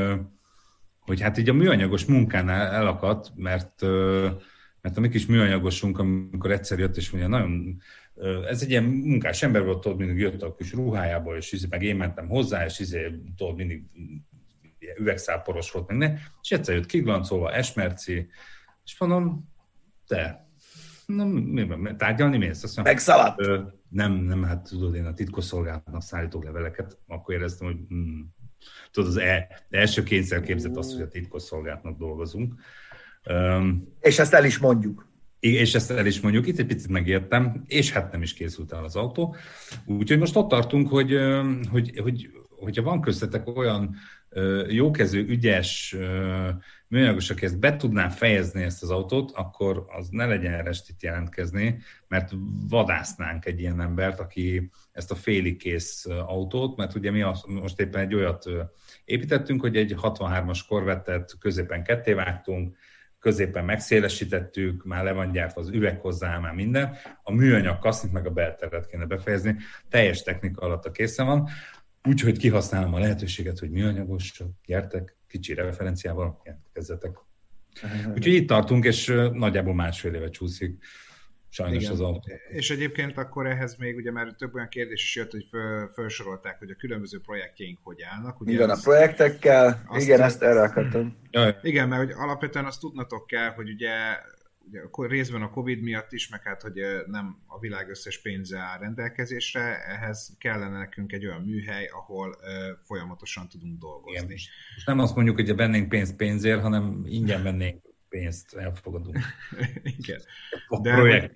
hogy hát így a műanyagos munkánál elakadt, mert, mert a mi kis műanyagosunk, amikor egyszer jött, és mondja, nagyon ez egy ilyen munkás ember volt, tudod, mindig jött a kis ruhájából, és izé, meg én mentem hozzá, és izé, tudod, mindig üvegszáporos volt, meg ne, és egyszer jött kiglancolva, esmerci, és mondom, te, na, mi, tárgyalni mész? Azt mondom, Megszaladt. Nem, nem, hát tudod, én a titkosszolgálatnak szállítok leveleket, akkor éreztem, hogy mm, tudod, az e, első kényszer képzett az, hogy a titkosszolgálatnak dolgozunk. Um, és ezt el is mondjuk. És ezt el is mondjuk, itt egy picit megértem, és hát nem is készült el az autó. Úgyhogy most ott tartunk, hogy, hogy, hogy hogyha van köztetek olyan jókező, ügyes műanyagos, aki ezt be tudná fejezni ezt az autót, akkor az ne legyen restit jelentkezni, mert vadásznánk egy ilyen embert, aki ezt a félig kész autót, mert ugye mi most éppen egy olyat építettünk, hogy egy 63-as korvettet középen ketté vágtunk, középen megszélesítettük, már le van gyártva az üveg hozzá, már minden. A műanyag kasznit meg a beltervet kéne befejezni. Teljes technika alatt a készen van. Úgyhogy kihasználom a lehetőséget, hogy műanyagos, gyertek, kicsi referenciával, jelentkezzetek. Úgyhogy itt tartunk, és nagyjából másfél éve csúszik sajnos Igen. az autó. És egyébként akkor ehhez még, ugye már több olyan kérdés is jött, hogy föl, felsorolták, hogy a különböző projektjeink hogy állnak. Ugye igen, a projektekkel, igen, ezt erre akartam. Igen, mert hogy alapvetően azt tudnatok kell, hogy ugye ugye részben a Covid miatt is, meg hát, hogy nem a világ összes pénze áll rendelkezésre, ehhez kellene nekünk egy olyan műhely, ahol folyamatosan tudunk dolgozni. Igen. Most nem azt mondjuk, hogy vennénk pénzt pénzért, hanem ingyen vennénk pénzt, elfogadunk. Igen. De projekt.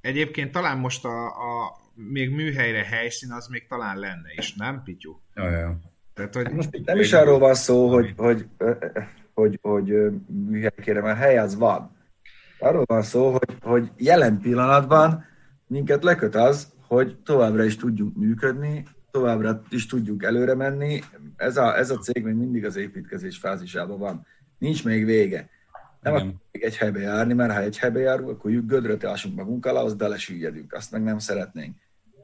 Egyébként talán most a, a még műhelyre helyszín az még talán lenne is, nem, Pityu? Ja, ja. Tehát, hogy most nem is arról van szó, hogy, hogy hogy, hogy műhely kérem, mert hely az van. Arról van szó, hogy, hogy jelen pillanatban minket leköt az, hogy továbbra is tudjunk működni, továbbra is tudjunk előre menni. Ez a, ez a cég még mindig az építkezés fázisában van. Nincs még vége. Nem akarunk egy helybe járni, mert ha egy helybe járunk, akkor gödröt ásunk magunk alá, az belesüllyedünk. Azt meg nem szeretnénk.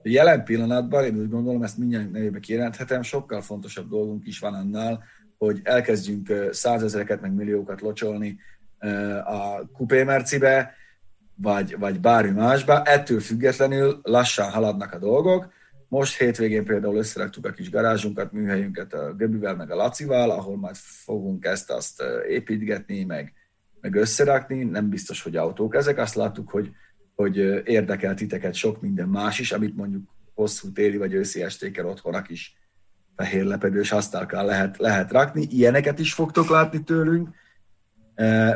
Jelen pillanatban, én úgy gondolom, ezt mindjárt nevébe kijelenthetem, sokkal fontosabb dolgunk is van annál, hogy elkezdjünk százezereket, meg milliókat locsolni a kupé mercibe, vagy, vagy bármi másba. Ettől függetlenül lassan haladnak a dolgok. Most hétvégén például összeraktuk a kis garázsunkat, műhelyünket a Göbivel, meg a Lacival, ahol majd fogunk ezt-azt építgetni, meg, meg összerakni, nem biztos, hogy autók ezek. Azt láttuk, hogy, hogy érdekel titeket sok minden más is, amit mondjuk hosszú téli vagy őszi estéken otthonak is fehér lepedős asztalkán lehet, lehet rakni. Ilyeneket is fogtok látni tőlünk,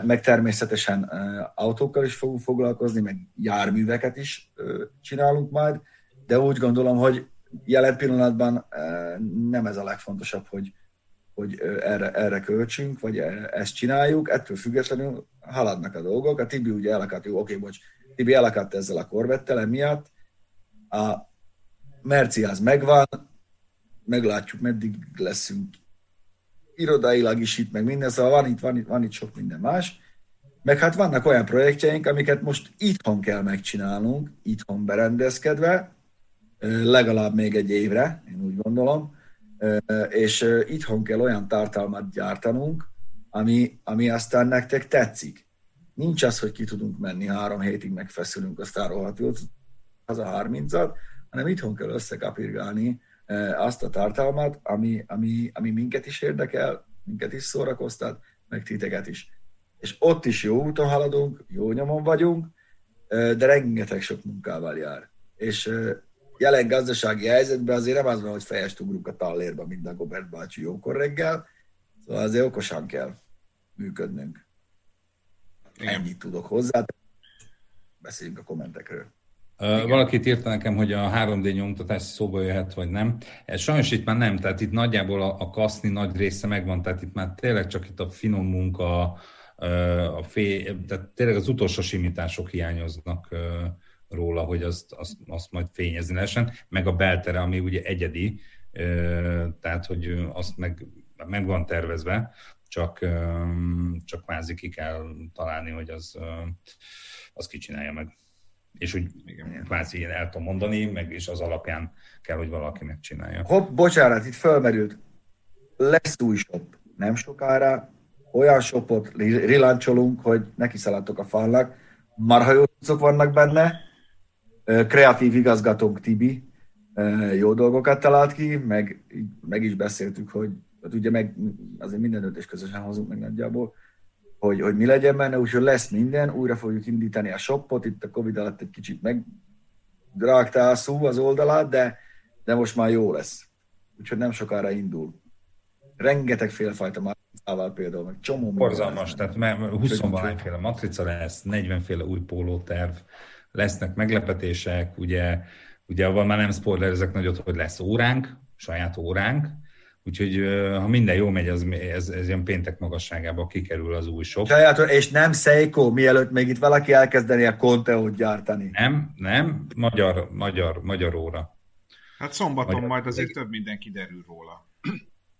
meg természetesen autókkal is fogunk foglalkozni, meg járműveket is csinálunk majd, de úgy gondolom, hogy jelen pillanatban nem ez a legfontosabb, hogy, hogy erre, erre költsünk, vagy ezt csináljuk, ettől függetlenül haladnak a dolgok. A Tibi ugye elakadt, jó, oké, bocs, Tibi elakadt ezzel a korvettel emiatt. A Merci az megvan, meglátjuk, meddig leszünk irodailag is itt, meg minden, szóval van itt, van itt, van itt sok minden más. Meg hát vannak olyan projektjeink, amiket most itthon kell megcsinálnunk, itthon berendezkedve, legalább még egy évre, én úgy gondolom, és itthon kell olyan tartalmat gyártanunk, ami, ami aztán nektek tetszik. Nincs az, hogy ki tudunk menni három hétig, megfeszülünk, aztán rohadt az a 30 hanem itthon kell összekapirgálni azt a tartalmat, ami, ami, ami minket is érdekel, minket is szórakoztat, meg titeket is. És ott is jó úton haladunk, jó nyomon vagyunk, de rengeteg sok munkával jár. És jelen gazdasági helyzetben azért nem az van, hogy fejest ugrunk a tallérba, mint a Gobert bácsi jókor reggel, szóval azért okosan kell működnünk. Igen. Ennyit tudok hozzá, beszéljünk a kommentekről. Igen. Valakit írta nekem, hogy a 3D nyomtatás szóba jöhet, vagy nem. Sajnos itt már nem, tehát itt nagyjából a, a kaszni nagy része megvan, tehát itt már tényleg csak itt a finom munka, a fé, tehát tényleg az utolsó simítások hiányoznak róla, hogy azt, azt, azt majd fényezni lehessen, meg a beltere, ami ugye egyedi, tehát hogy azt meg, meg van tervezve, csak, csak kvázi ki kell találni, hogy az, az kicsinálja meg és úgy igen, kvázi ilyen el tudom mondani, meg és az alapján kell, hogy valaki megcsinálja. Hopp, bocsánat, itt fölmerült. Lesz új shop. Nem sokára olyan shopot riláncsolunk, hogy neki szaladtok a falnak. Marha jó vannak benne. Kreatív igazgatónk Tibi jó dolgokat talált ki, meg, meg is beszéltük, hogy ugye meg azért minden döntés közösen hozunk meg nagyjából, hogy, hogy mi legyen benne, úgyhogy lesz minden, újra fogjuk indítani a shopot, itt a Covid alatt egy kicsit megdrágta a szó az oldalát, de, de most már jó lesz. Úgyhogy nem sokára indul. Rengeteg félfajta matricával például, meg csomó. Borzalmas, tehát 20 féle matrica lesz, 40 féle új pólóterv, lesznek meglepetések, ugye, ugye van már nem spoilerezek nagyot, hogy lesz óránk, saját óránk, Úgyhogy ha minden jó megy, az, ez, ez ilyen péntek magasságába kikerül az új sok. Saját, és nem Seiko, mielőtt még itt valaki elkezdeni a Conteo-t gyártani. Nem, nem, magyar, magyar, magyar óra. Hát szombaton magyar. majd azért több minden kiderül róla.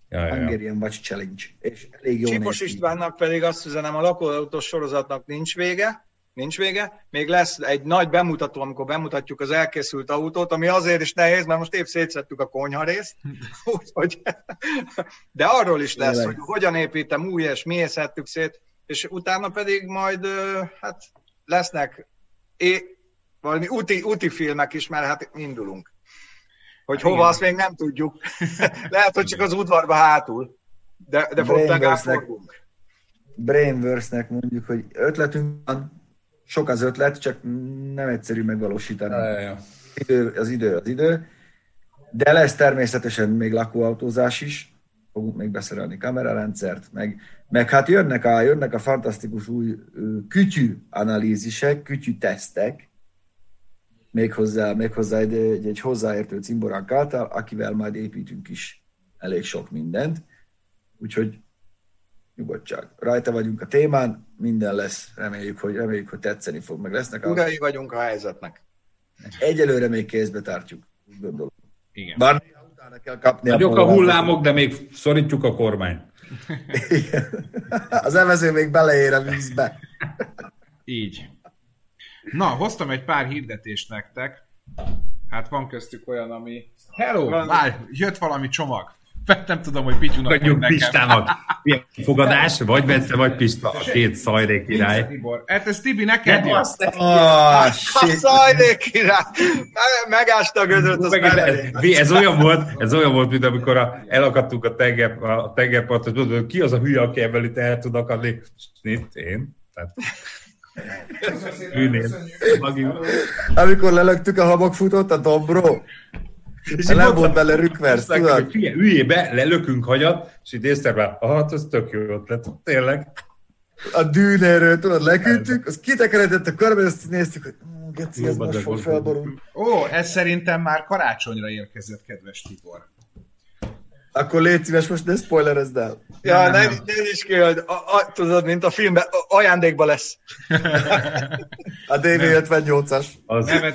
Ja, ja, Hungarian Watch Challenge. És elég jó Csipos Istvánnak pedig azt üzenem, a lakóautós sorozatnak nincs vége, nincs vége. Még lesz egy nagy bemutató, amikor bemutatjuk az elkészült autót, ami azért is nehéz, mert most épp szétszettük a konyharészt. Úgyhogy, de arról is lesz, hogy hogyan építem új, és miért szedtük szét, és utána pedig majd hát lesznek é, valami úti, úti filmek is, mert hát indulunk. Hogy hova, azt még nem tudjuk. Lehet, hogy csak az udvarba hátul. De, de legalább fogunk. Brainverse-nek mondjuk, hogy ötletünk van, sok az ötlet, csak nem egyszerű megvalósítani. Ja, ja. Idő, az idő az idő. De lesz természetesen még lakóautózás is, fogunk még beszerelni kamerarendszert, meg, meg hát jönnek a, jönnek a fantasztikus új kütyű analízisek, kütyű tesztek, méghozzá, méghozzá egy, egy, egy hozzáértő cimboránk által, akivel majd építünk is elég sok mindent. Úgyhogy nyugodtság. Rajta vagyunk a témán, minden lesz, reméljük, hogy, reméljük, hogy tetszeni fog, meg lesznek. Urai a... vagyunk a helyzetnek. Egyelőre még kézbe tartjuk, gondolom. Igen. Bár utána kell kapni Nagyok a, a hullámok, de még szorítjuk a kormány. Az evező még beleér a vízbe. Így. Na, hoztam egy pár hirdetést nektek. Hát van köztük olyan, ami... Hello! Várj, jött valami csomag nem tudom, hogy Pityunak Adjunk Pistának. Milyen fogadás, vagy Bence, vagy Pista, a két szajré király. Tibor. Hát ez Tibi neked jön. Oh, a szajré király. Megásta a gözöt, az ez, ez, olyan volt, ez olyan volt, mint amikor a, elakadtunk a, tenger, a tengerparton, hogy ki az a hülye, aki ebből itt el tud akadni. Én? Tehát... Bűnén. Amikor lelöktük a habakfutót a dombról, és nem volt bele rükversz, tudod? Figyelj, üljél be, lelökünk hagyat, és így észre be, hát ez tök jó ötlet, tényleg. A dűnéről, tudod, leküldtük, az kitekeredett a körbe, azt néztük, hogy "Ú, geci, ez most fog felborulni. Ó, ez szerintem már karácsonyra érkezett, kedves Tibor. Akkor légy szíves, most ne spoilerezd el. Ja, Nem, nem, nem, nem, is ki, hogy a, a, tudod, mint a filmben, a- ajándékba lesz. A DV58-as. Az, Nem,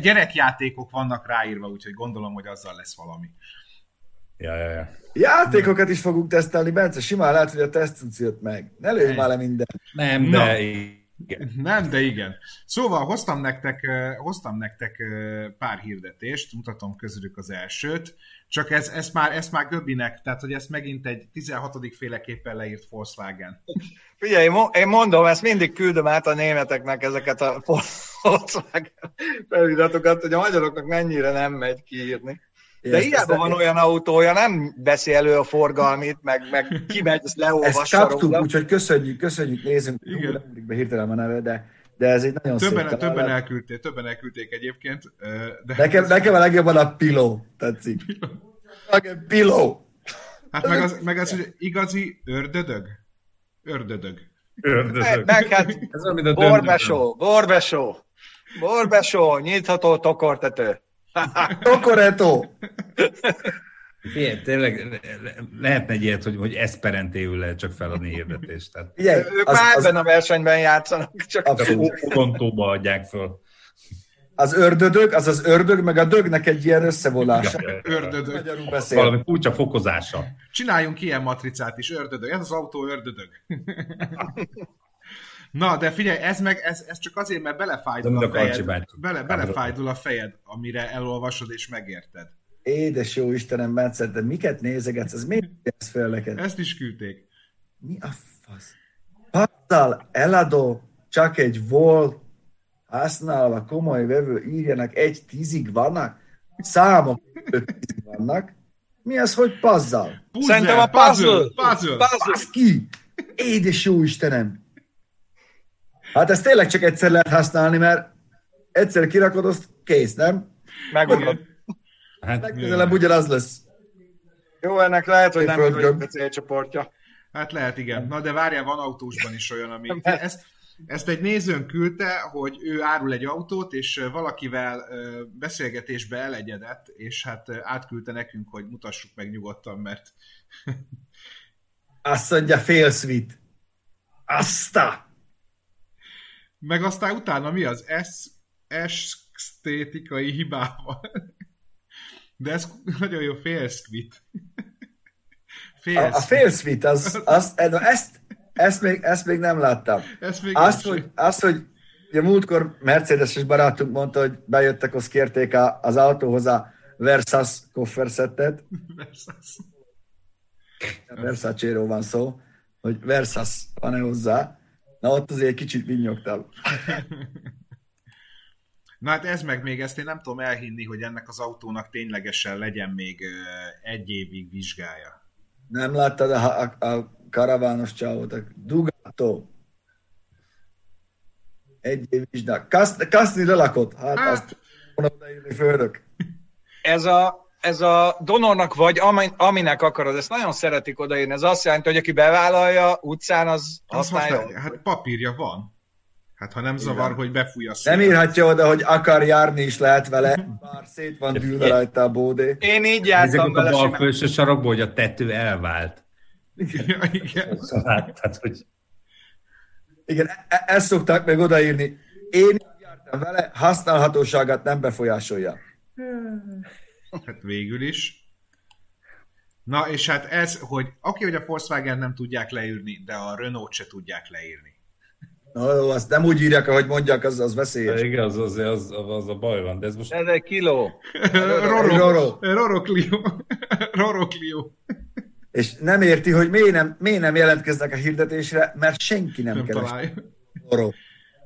gyerekjátékok vannak ráírva, úgyhogy gondolom, hogy azzal lesz valami. ja, ja, ja. Játékokat is fogunk tesztelni, Bence, simán lehet, hogy a tesztünk jött meg. Ne lőj már le minden. Nem, Na. de igen. Nem, de igen. Szóval hoztam nektek, hoztam nektek pár hirdetést, mutatom közülük az elsőt, csak ez, ez már, ez már Göbbinek, tehát hogy ez megint egy 16. féleképpen leírt Volkswagen. Figyelj, én mondom, ezt mindig küldöm át a németeknek ezeket a Volkswagen feliratokat, hogy a magyaroknak mennyire nem megy kiírni. De Ezt- hiába ezt- van olyan autója, nem veszi elő a forgalmit, meg, meg kimegy, ezt Ezt leolvassa kaptuk, róla. úgyhogy köszönjük, köszönjük, nézünk. Igen. Nem be hirtelen a neve, de, de ez egy nagyon Többen, szép többen elküldték, többen elküldték egyébként, de Nekem, nekem a legjobban a piló tetszik. Nekem piló. hát meg az, meg az, hogy igazi ördödög. Ördödög. Meg, Ördögök. meg hát Ez olyan, mint a döntő. borbesó, borbesó, borbesó, nyitható tokortető. Tokoreto. Figyelj, tényleg le- le- lehetne egy ilyet, hogy, hogy eszperentéül lehet csak feladni hirdetést. Tehát Figyelj, Ők az, már az, ebben a versenyben játszanak, csak. Torontóba adják föl. az ördödög, az az ördög, meg a dögnek egy ilyen összevonása. Ördödög. Magyarul beszél. Valami furcsa fokozása. Csináljunk ilyen matricát is, ördödög. Ez az autó ördödög. Na, de figyelj, ez meg, ez, ez csak azért, mert belefájdul a a fejed. Bele, belefájdul a fejed, amire elolvasod és megérted. Édes jó Istenem, Bence, de miket nézegetsz? Ez miért ez fel neked? Ezt is küldték. Mi a fasz? Passzal eladó csak egy volt használva komoly vevő írjanak egy tízig vannak? Számok öt tízig vannak. Mi az, hogy pazzal? Puzzle, Szerintem a puzzle. Puzzle. puzzle. Puzzle. Ki! Édes jó Istenem! Hát ezt tényleg csak egyszer lehet használni, mert egyszer kirakod, azt kész, nem? megunod. Hát, Legközelebb ugyanaz lesz. Jó, ennek lehet, hogy nem vagyunk a célcsoportja. Hát lehet, igen. Na de várjál, van autósban is olyan, ami... Ezt, ezt egy nézőn küldte, hogy ő árul egy autót, és valakivel beszélgetésbe elegyedett, és hát átküldte nekünk, hogy mutassuk meg nyugodtan, mert Azt mondja, fél sweet. Azta! Meg aztán utána mi az? Ez esztétikai hibával. De ez nagyon jó félszkvit. A, a fél sweet, az, az, na ezt, ezt, még, ezt még nem láttam. Ez még Azt, nem hogy, azt, hogy ugye múltkor Mercedes-es barátunk mondta, hogy bejöttek, azt kérték a, az autóhoz a Versas kofferszettet, a Versace-ról van szó, hogy Versas van-e hozzá. Na ott azért egy kicsit vinnyogtam. Na hát ez meg még ezt én nem tudom elhinni, hogy ennek az autónak ténylegesen legyen még egy évig vizsgája. Nem láttad a, a, a karavános csávot, a Dugato. Egy év vizsgák. Kaszni, lelakott. Hát, Hát. azt odaírni főnök. Ez a, ez a donornak vagy ami, aminek akarod, ezt nagyon szeretik odaírni. Ez azt jelenti, hogy aki bevállalja utcán, az Az használja. Hát papírja van. Hát ha nem zavar, hogy befújja a. Nem írhatja oda, hogy akar járni is lehet vele, bár szét van dűlve rajta a bódé. Én így jártam ott a vele bal felső sarokból, hogy a tető elvált. Ja, igen. Hát, hogy Igen, e- ezt szokták meg odaírni. Én így jártam vele, használhatóságát nem befolyásolja. Hát végül is. Na, és hát ez, hogy aki, hogy a Volkswagen nem tudják leírni, de a Renault se tudják leírni. Na jó, azt nem úgy írják, ahogy mondják, az, az veszélyes. igen, az, az, az, az, a baj van, de ez most Ez egy kiló. Roro. Roro. Roro Clio. Roro Clio. És nem érti, hogy miért nem, miért nem jelentkeznek a hirdetésre, mert senki nem, Nem keres. Roró.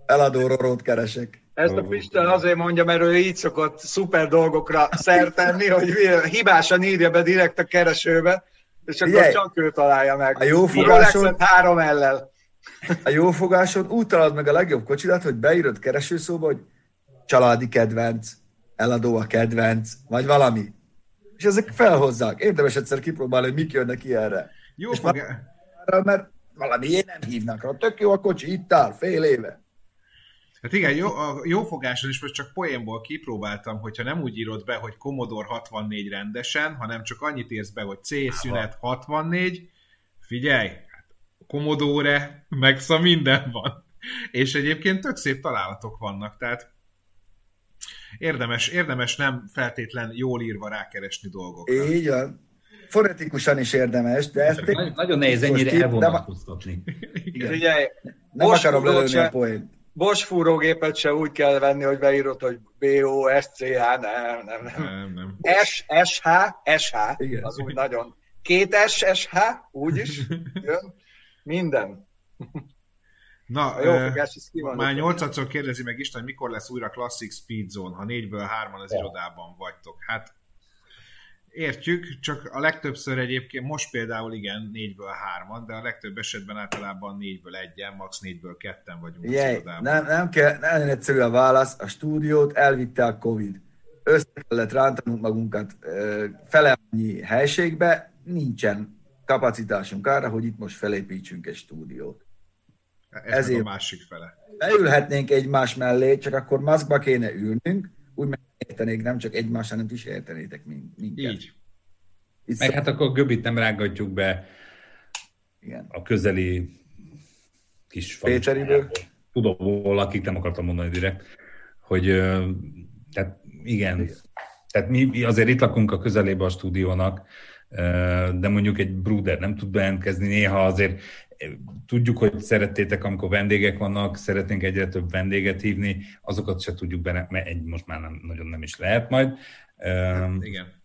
Eladó rorót keresek. Ezt a Pista azért mondja, mert ő így szokott szuper dolgokra szert tenni, hogy hibásan írja be direkt a keresőbe, és akkor Figyelj! csak ő találja meg. A jó fogásod, három ellel. A jófogáson úgy találod meg a legjobb kocsidat, hogy beírod keresőszóba, hogy családi kedvenc, eladó a kedvenc, vagy valami. És ezek felhozzák. Érdemes egyszer kipróbálni, hogy mik jönnek ilyenre. Jó És mert valami nem hívnak rá. Tök jó a kocsi, itt áll, fél éve. Hát igen, jó, a jófogáson is most csak poénból kipróbáltam, hogyha nem úgy írod be, hogy Commodore 64 rendesen, hanem csak annyit írsz be, hogy C szünet 64, figyelj, Commodore, Mexa minden van. És egyébként tök szép találatok vannak, tehát érdemes, érdemes nem feltétlen jól írva rákeresni dolgokra. Így van. Fonetikusan is érdemes, de ezt Nagyon, nagyon nehéz ennyire elvonatkoztatni. Igen. Figyelj, nem akarom lelőni a poént. Bosch fúrógépet se úgy kell venni, hogy beírod, hogy B-O-S-C-H, nem, nem, nem. Nem, nem. S, SH, SH, Igen. az úgy nagyon. Két S, SH, úgy is jön. Minden. Na, A jó van. már nyolcadszor kérdezi meg Isten, mikor lesz újra Classic Speed Zone, ha négyből hárman az Ja. irodában vagytok. Hát értjük, csak a legtöbbször egyébként, most például igen, négyből hárman, de a legtöbb esetben általában négyből egyen, max négyből ketten vagyunk az irodában. nem, nem kell, nagyon egyszerű a válasz. A stúdiót elvitte a Covid. Össze kellett rántanunk magunkat fele annyi helységbe, nincsen kapacitásunk arra, hogy itt most felépítsünk egy stúdiót. Ez ezért... a másik fele. Leülhetnénk egymás mellé, csak akkor maszkba kéne ülnünk, úgy megértenék, nem csak egymás, hanem is értenétek min- minket. Így. Itt Meg hát akkor Göbit nem rágatjuk be igen. a közeli kis Péteriből? Tudóból, akik nem akartam mondani direkt, hogy tehát igen, tehát mi azért itt lakunk a közelébe a stúdiónak, de mondjuk egy Bruder nem tud bejelentkezni, néha azért tudjuk, hogy szerettétek, amikor vendégek vannak, szeretnénk egyre több vendéget hívni, azokat se tudjuk be, mert egy most már nem, nagyon nem is lehet majd. Ö, Igen.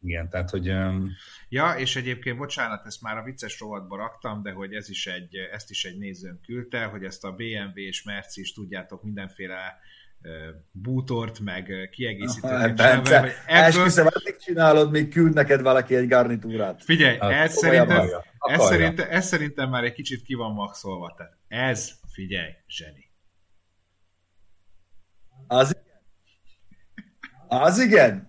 Igen, tehát hogy ö, Ja, és egyébként, bocsánat, ezt már a vicces rovatba raktam, de hogy ez is egy, ezt is egy nézőm küldte, hogy ezt a BMW és Merci is tudjátok mindenféle bútort, meg kiegészítőket Bence, ebből, esküszöm, addig csinálod, míg küld neked valaki egy garnitúrát. figyelj, Hát, ez szerintem, akarja, ez, szerintem, ez szerintem már egy kicsit ki van maxolva. Tehát ez, figyelj, zseni. Az igen. Az igen.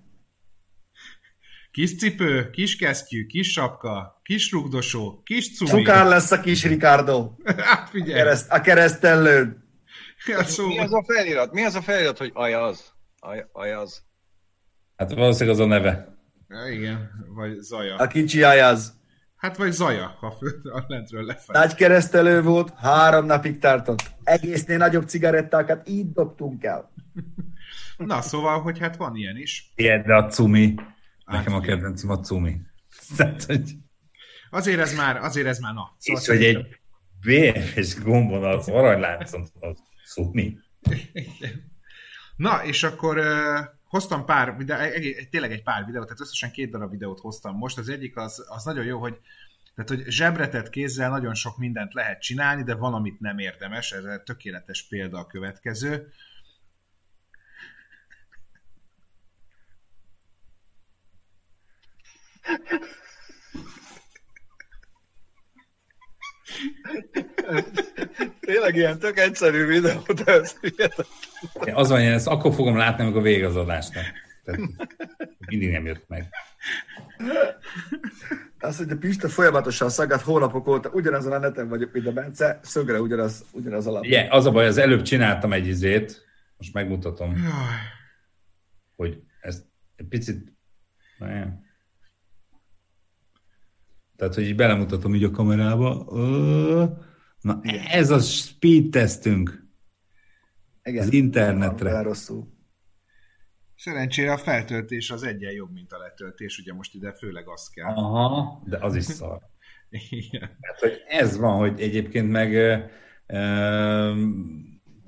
Kis cipő, kis kesztyű, kis sapka, kis rugdosó, kis cumi. Sukár lesz a kis Ricardo. Hát A, figyelj, kereszt, a keresztellőn. ja, szó, Mi az a felirat? Mi az a felirat, hogy ajaz? Aj, ajaz. hát valószínűleg az a neve. Ja, igen, vagy Zaja. A kicsi ajaz. Hát vagy Zaja, ha föl, a lentről lefelé. Nagy keresztelő volt, három napig tartott. Egésznél nagyobb cigarettákat így dobtunk el. Na, szóval, hogy hát van ilyen is. Igen, de a Cumi. Nekem a kedvencem a Cumi. Tehát, hogy, Azért ez már, azért ez már na. Szóval és hogy egy BF-es gombon az aranyláncon az Cumi. Na, és akkor uh, hoztam pár, videó, egy, tényleg egy pár videót, tehát összesen két darab videót hoztam most. Az egyik az, az nagyon jó, hogy tehát, hogy zsebretett kézzel nagyon sok mindent lehet csinálni, de valamit nem érdemes. Ez egy tökéletes példa a következő. Tényleg ilyen tök egyszerű videó, de ez hihetetlen. Az van, én ezt akkor fogom látni, amikor vége az adásnak. Tehát mindig nem jött meg. Azt mondja, Pista folyamatosan szaggat hónapok óta, ugyanazon a neten vagyok, mint a Bence, szögre ugyanaz, ugyanaz alap. Igen, az a baj, az előbb csináltam egy izét, most megmutatom, Jaj. hogy ezt egy picit... Nem. Tehát, hogy így belemutatom így a kamerába. Ö, Na, ez a speed testünk Igen. az internetre. Rosszul. Szerencsére a feltöltés az egyen jobb, mint a letöltés, ugye most ide főleg azt kell. Aha, de az is szar. Igen. Tehát, hogy ez van, hogy egyébként meg ö,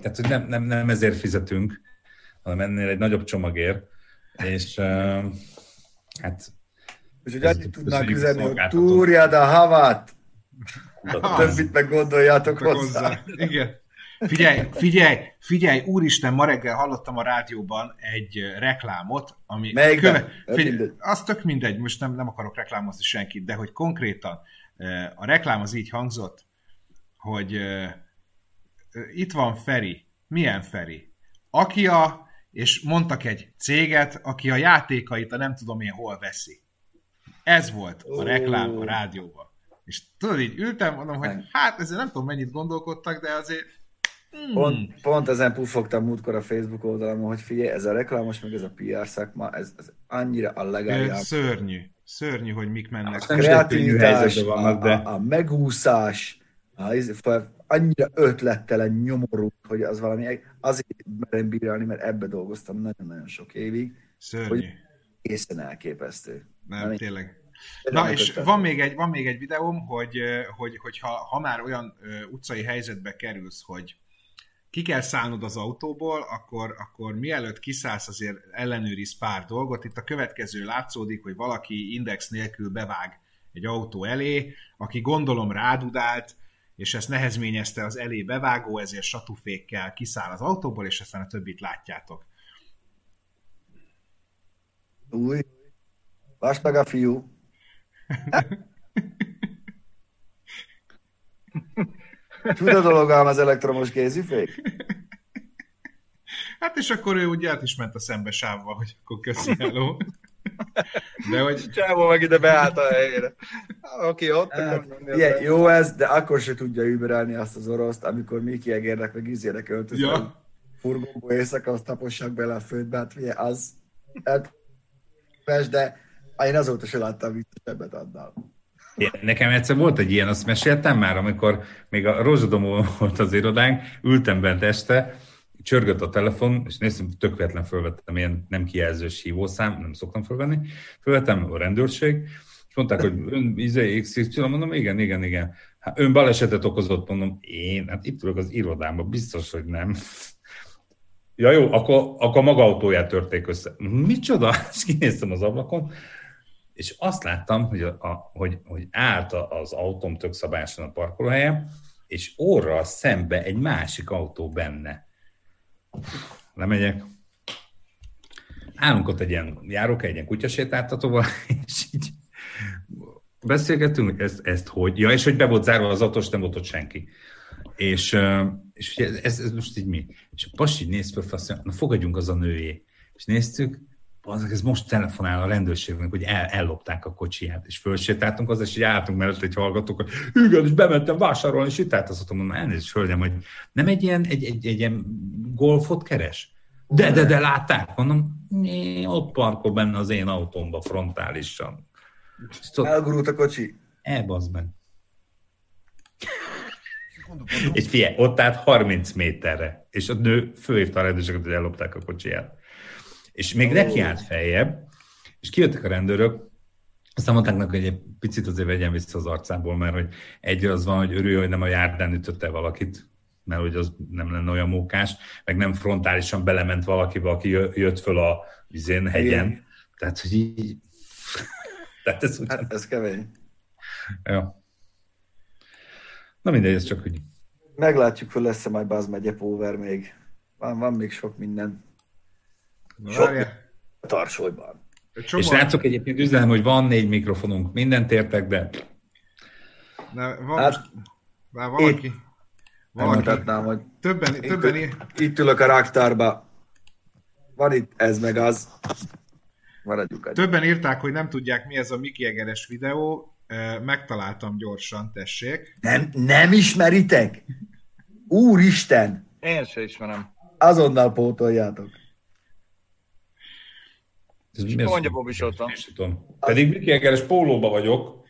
tehát, hogy nem, nem, nem ezért fizetünk, hanem ennél egy nagyobb csomagért, és ö, hát És hogy Ez- annyit tudnánk a üzenni, hogy túrjad a havat, Ah, többit meg gondoljátok Hozzá. hozzá. Igen. Figyelj, figyelj, figyelj, úristen, ma reggel hallottam a rádióban egy reklámot, ami... Melyikben? köve- figyelj, az tök mindegy, most nem, nem akarok reklámozni senkit, de hogy konkrétan a reklám az így hangzott, hogy uh, itt van Feri. Milyen Feri? Aki a, és mondtak egy céget, aki a játékait a nem tudom én hol veszi. Ez volt a reklám a rádióban. És tudod, így ültem, mondom, hogy hát ezzel nem tudom mennyit gondolkodtak, de azért Hmm. Pont, pont ezen puffogtam múltkor a Facebook oldalamon, hogy figyelj, ez a reklámos, meg ez a PR szakma, ez, ez annyira a legálisabb. Szörnyű. Szörnyű, hogy mik mennek. A kreativitás, a, a, a megúszás, a, annyira ötlettelen, nyomorult, hogy az valami, azért merem bírálni, mert ebbe dolgoztam nagyon-nagyon sok évig. Szörnyű. Hogy észen elképesztő. Nem, Nem tényleg. Na, és van még, egy, van még egy videóm, hogy, hogy, hogy ha, ha már olyan utcai helyzetbe kerülsz, hogy ki kell szállnod az autóból, akkor, akkor mielőtt kiszállsz, azért ellenőriz pár dolgot. Itt a következő látszódik, hogy valaki index nélkül bevág egy autó elé, aki gondolom rádudált, és ezt nehezményezte az elé bevágó, ezért satufékkel kiszáll az autóból, és aztán a többit látjátok. Új, Lásd meg a fiú. Csuda dolog ám az elektromos kézifék? Hát és akkor ő úgy át is ment a szembe sávval, hogy akkor köszi, hello. De hogy... Csávó meg ide beállt a helyére. Aki ott... Hát, ilyen, jó ez, de akkor se tudja überelni azt az oroszt, amikor Miki Egérnek meg izének öltözve. Ja. Furgóba éjszaka, azt tapossák bele a földbe, hát figyelj, az... Hát, de én azóta se láttam viccesebbet annál. Nekem egyszer volt egy ilyen, azt meséltem már, amikor még a Rózsadomó volt az irodánk, ültem bent este, csörgött a telefon, és néztem, tök véletlen fölvettem ilyen nem kijelzős hívószám, nem szoktam fölvenni, fölvettem a rendőrség, és mondták, hogy ön izé, XY, mondom, igen, igen, igen. Hát ön balesetet okozott, mondom, én, hát itt ülök az irodámban, biztos, hogy nem. Ja jó, akkor, akkor maga autóját törték össze. Micsoda? És kinéztem az ablakon, és azt láttam, hogy, a, hogy, hogy állt az autóm tök szabályosan a parkolóhelyen, és orra szembe egy másik autó benne. Lemegyek. Állunk ott egy ilyen, járok egy ilyen kutyasétáltatóval, és így beszélgetünk, ezt, ezt hogy, ja, és hogy be volt zárva az autós, nem volt ott senki. És, és ez, ez most így mi? És a pasi néz föl, azt mondja, na fogadjunk az a nőjé. És néztük, az, ez most telefonál a rendőrségnek, hogy el, ellopták a kocsiját, és fölsétáltunk az, és így álltunk mellett egy hallgatók, hogy igen, és bementem vásárolni, és itt azt mondom, elnézést, hölgyem, hogy nem egy ilyen, egy, egy, egy ilyen golfot keres? De, de, de látták, mondom, ott parkol benne az én autómba frontálisan. Elgurult a kocsi. Elbazd meg. És figyelj, ott állt 30 méterre, és a nő főhívta a rendőrséget, hogy ellopták a kocsiját. És még oh. neki állt feljebb, és kijöttek a rendőrök, aztán mondták neki, hogy egy picit azért vegyen vissza az arcából, mert hogy egy az van, hogy örül, hogy nem a járdán ütötte valakit, mert hogy az nem lenne olyan mókás, meg nem frontálisan belement valakibe, aki jött föl a vizén, hegyen. Igen. Tehát, hogy így... Tehát ez, ugyan... hát ez kemény. Ja. Na mindegy, ez csak hogy... Meglátjuk, hogy lesz-e majd Buzz megye Power még. Van, van még sok minden. Sok tarsolyban. És látszok egyébként üzenem, hogy van négy mikrofonunk, mindent értek, de... Na, van hát, már valaki... Itt, valaki mutatnám, hogy többen, itt, többen itt, itt ülök a raktárba. Van itt ez meg az. Maradjuk egy. Többen írták, hogy nem tudják, mi ez a Miki Egeres videó. Megtaláltam gyorsan, tessék. Nem, nem ismeritek? Úristen! Én se ismerem. Azonnal pótoljátok. Ez mi mondja Bobby Soton. Pedig Miki Egeres pólóba vagyok.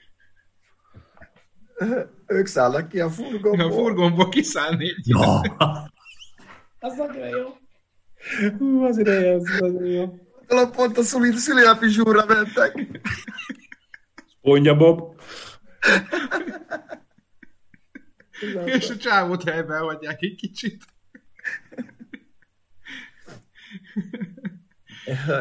Ők szállnak ki a furgonból. A furgonból kiszállni. Ja. az nagyon jó. Hú, az ideje, az nagyon jó. Pont a szüli, szüliapi zsúrra mentek. Mondja Bob. És a csávót helyben hagyják egy kicsit.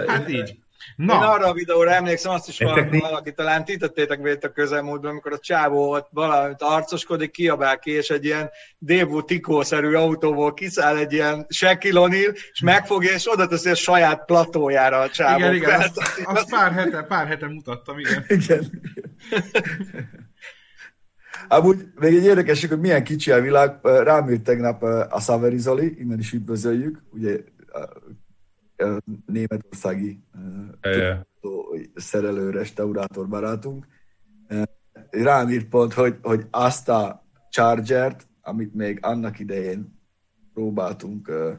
Hát így. Na. Én arra a videóra emlékszem, azt is valaki, valaki talán titettétek vét a közelmúltban, amikor a csávó ott valamit arcoskodik, kiabál ki, és egy ilyen Dévú Tikó-szerű autóból kiszáll egy ilyen Sekilonil, és megfogja, és oda teszi a saját platójára a csávó. Igen, igen, azt, azt pár, hete, pár hete mutattam, igen. igen. Amúgy még egy érdekes, hogy milyen kicsi a világ. Rám írt tegnap a Szaveri Zoli, innen is üdvözöljük, ugye németországi szerelő, restaurátor barátunk. Rám írt pont, hogy, hogy azt a Chargert, amit még annak idején próbáltunk uh,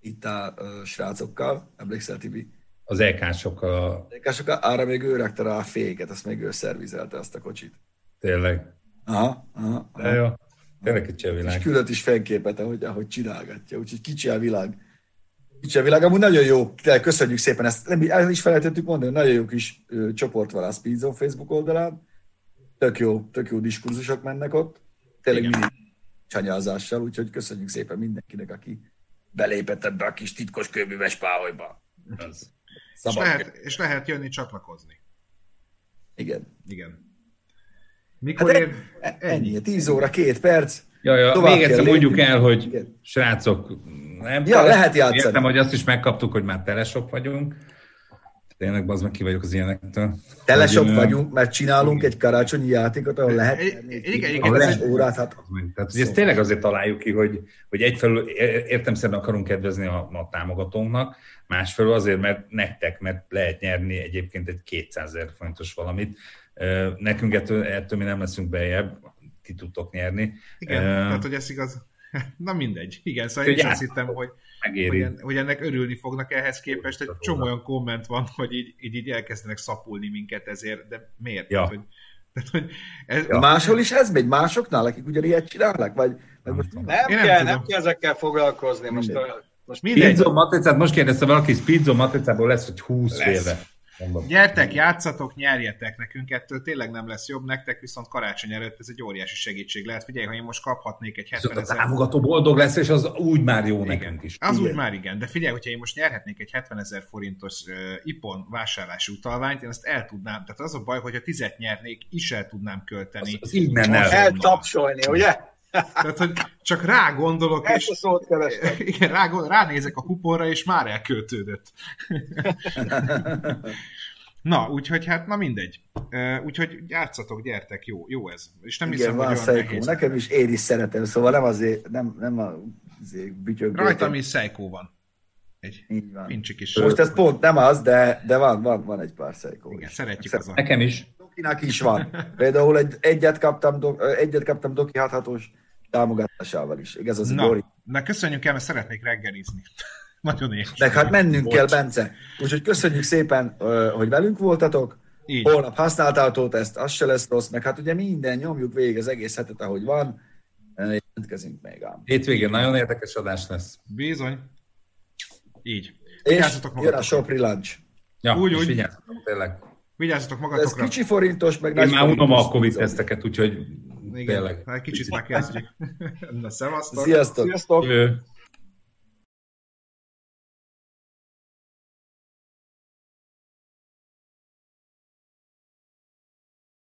itt a uh, srácokkal, emlékszel Tibi? Az EK-sokkal. Az EK-sokkal, arra még ő rakta rá a féket, azt még ő szervizelte azt a kocsit. Tényleg? Aha, aha. aha. De jó. Tényleg kicsi a világ. És küldött is fényképet, ahogy, ahogy csinálgatja, úgyhogy kicsi a világ. Kicsi a világ, amúgy nagyon jó, köszönjük szépen, ezt nem, el is felejtettük mondani, nagyon jó kis ö, csoport van a Speedzone Facebook oldalán, tök jó, tök jó diskurzusok mennek ott, tényleg mindig csanyázással, úgyhogy köszönjük szépen mindenkinek, aki belépett ebbe a kis titkos kőműves páholyba. És lehet, és lehet jönni csatlakozni. Igen. Igen. Mikor hát ér... E- ennyi, 10 óra, két perc. Ja, ja. Még egyszer mondjuk el, hogy Igen. srácok, nem ja, lehet játszani. Értem, hogy azt is megkaptuk, hogy már telesok vagyunk. Tényleg, az meg ki vagyok az ilyenektől. Telesok hogy, vagyunk, mert csinálunk egy karácsonyi játékot, ahol lehet igen, igen, lehet órát. Hát, Tehát, hogy ezt tényleg azért találjuk ki, hogy, hogy egyfelől értem szerint akarunk kedvezni a, a támogatónknak, másfelől azért, mert nektek, mert lehet nyerni egyébként egy 200 ezer fontos valamit. Nekünk ettől, ettől mi nem leszünk bejebb, ki tudtok nyerni. Igen, uh, tehát hogy ez igaz. Na mindegy. Igen, szóval én is azt hittem, hogy, hogy, hogy ennek örülni fognak ehhez képest. Egy csomó olyan komment van, hogy így, így, így elkezdenek szapulni minket ezért, de miért? Ja. Tehát, hogy, tehát, hogy ez... ja. Máshol is ez megy? Másoknál, akik ugyanilyet csinálnak? Vagy, vagy most nem, nem, kell, nem, nem kell ezekkel foglalkozni. Most, most mindegy. Matricát, most kérdezte valaki, Spizzo matricából lesz, hogy 20 lesz. éve. Mondom. Gyertek, játszatok, nyerjetek nekünk, ettől tényleg nem lesz jobb, nektek viszont karácsony előtt ez egy óriási segítség lehet. Figyelj, ha én most kaphatnék egy 70 ezer... A támogató boldog lesz, és az úgy már jó igen. nekünk is. Az igen. úgy már igen, de figyelj, hogyha én most nyerhetnék egy 70 ezer forintos uh, IPON vásárlási utalványt, én ezt el tudnám, tehát az a baj, hogyha tizet nyernék, is el tudnám költeni. Az, az innen el. Eltapsolni, ugye? Tehát, hogy csak rá gondolok, Ezt és a szót igen, rá, ránézek a kuponra, és már elköltődött. na, úgyhogy hát, na mindegy. Úgyhogy játszatok, gyertek, jó, jó ez. És nem igen, hiszem, van hogy olyan nehéz. Nekem is én is szeretem, szóval nem azért, nem, nem a azért bütyög. Rajtam is Seiko van. Egy Így van. Pincsik is. Most ez pont nem az, de, de van, van, van egy pár Seiko Igen, is. szeretjük az Nekem is. Dokinak is van. Például egy, egyet kaptam, do, egyet kaptam Doki hathatós támogatásával is. Igaz, az na, Dori. na, köszönjük el, mert szeretnék reggelizni. Nagyon éhes. Meg hát mennünk Bocs. kell, Bence. Úgyhogy köszönjük szépen, hogy velünk voltatok. Így. Holnap használtátok ezt, az se lesz rossz, meg hát ugye minden, nyomjuk végig az egész hetet, ahogy van. Jelentkezünk még ám. Hétvégén nagyon érdekes adás lesz. Bizony. Így. És jön a Sopri Lunch. Ja, úgy, úgy. Vigyázzatok, tényleg. Vigyázzatok magatokra. Ez kicsi forintos, meg Én már unom a Covid teszteket, úgyhogy igen, tényleg. Egy kicsit már kezdjük. Na, szevasztok! Sziasztok! Sziasztok. Jövő.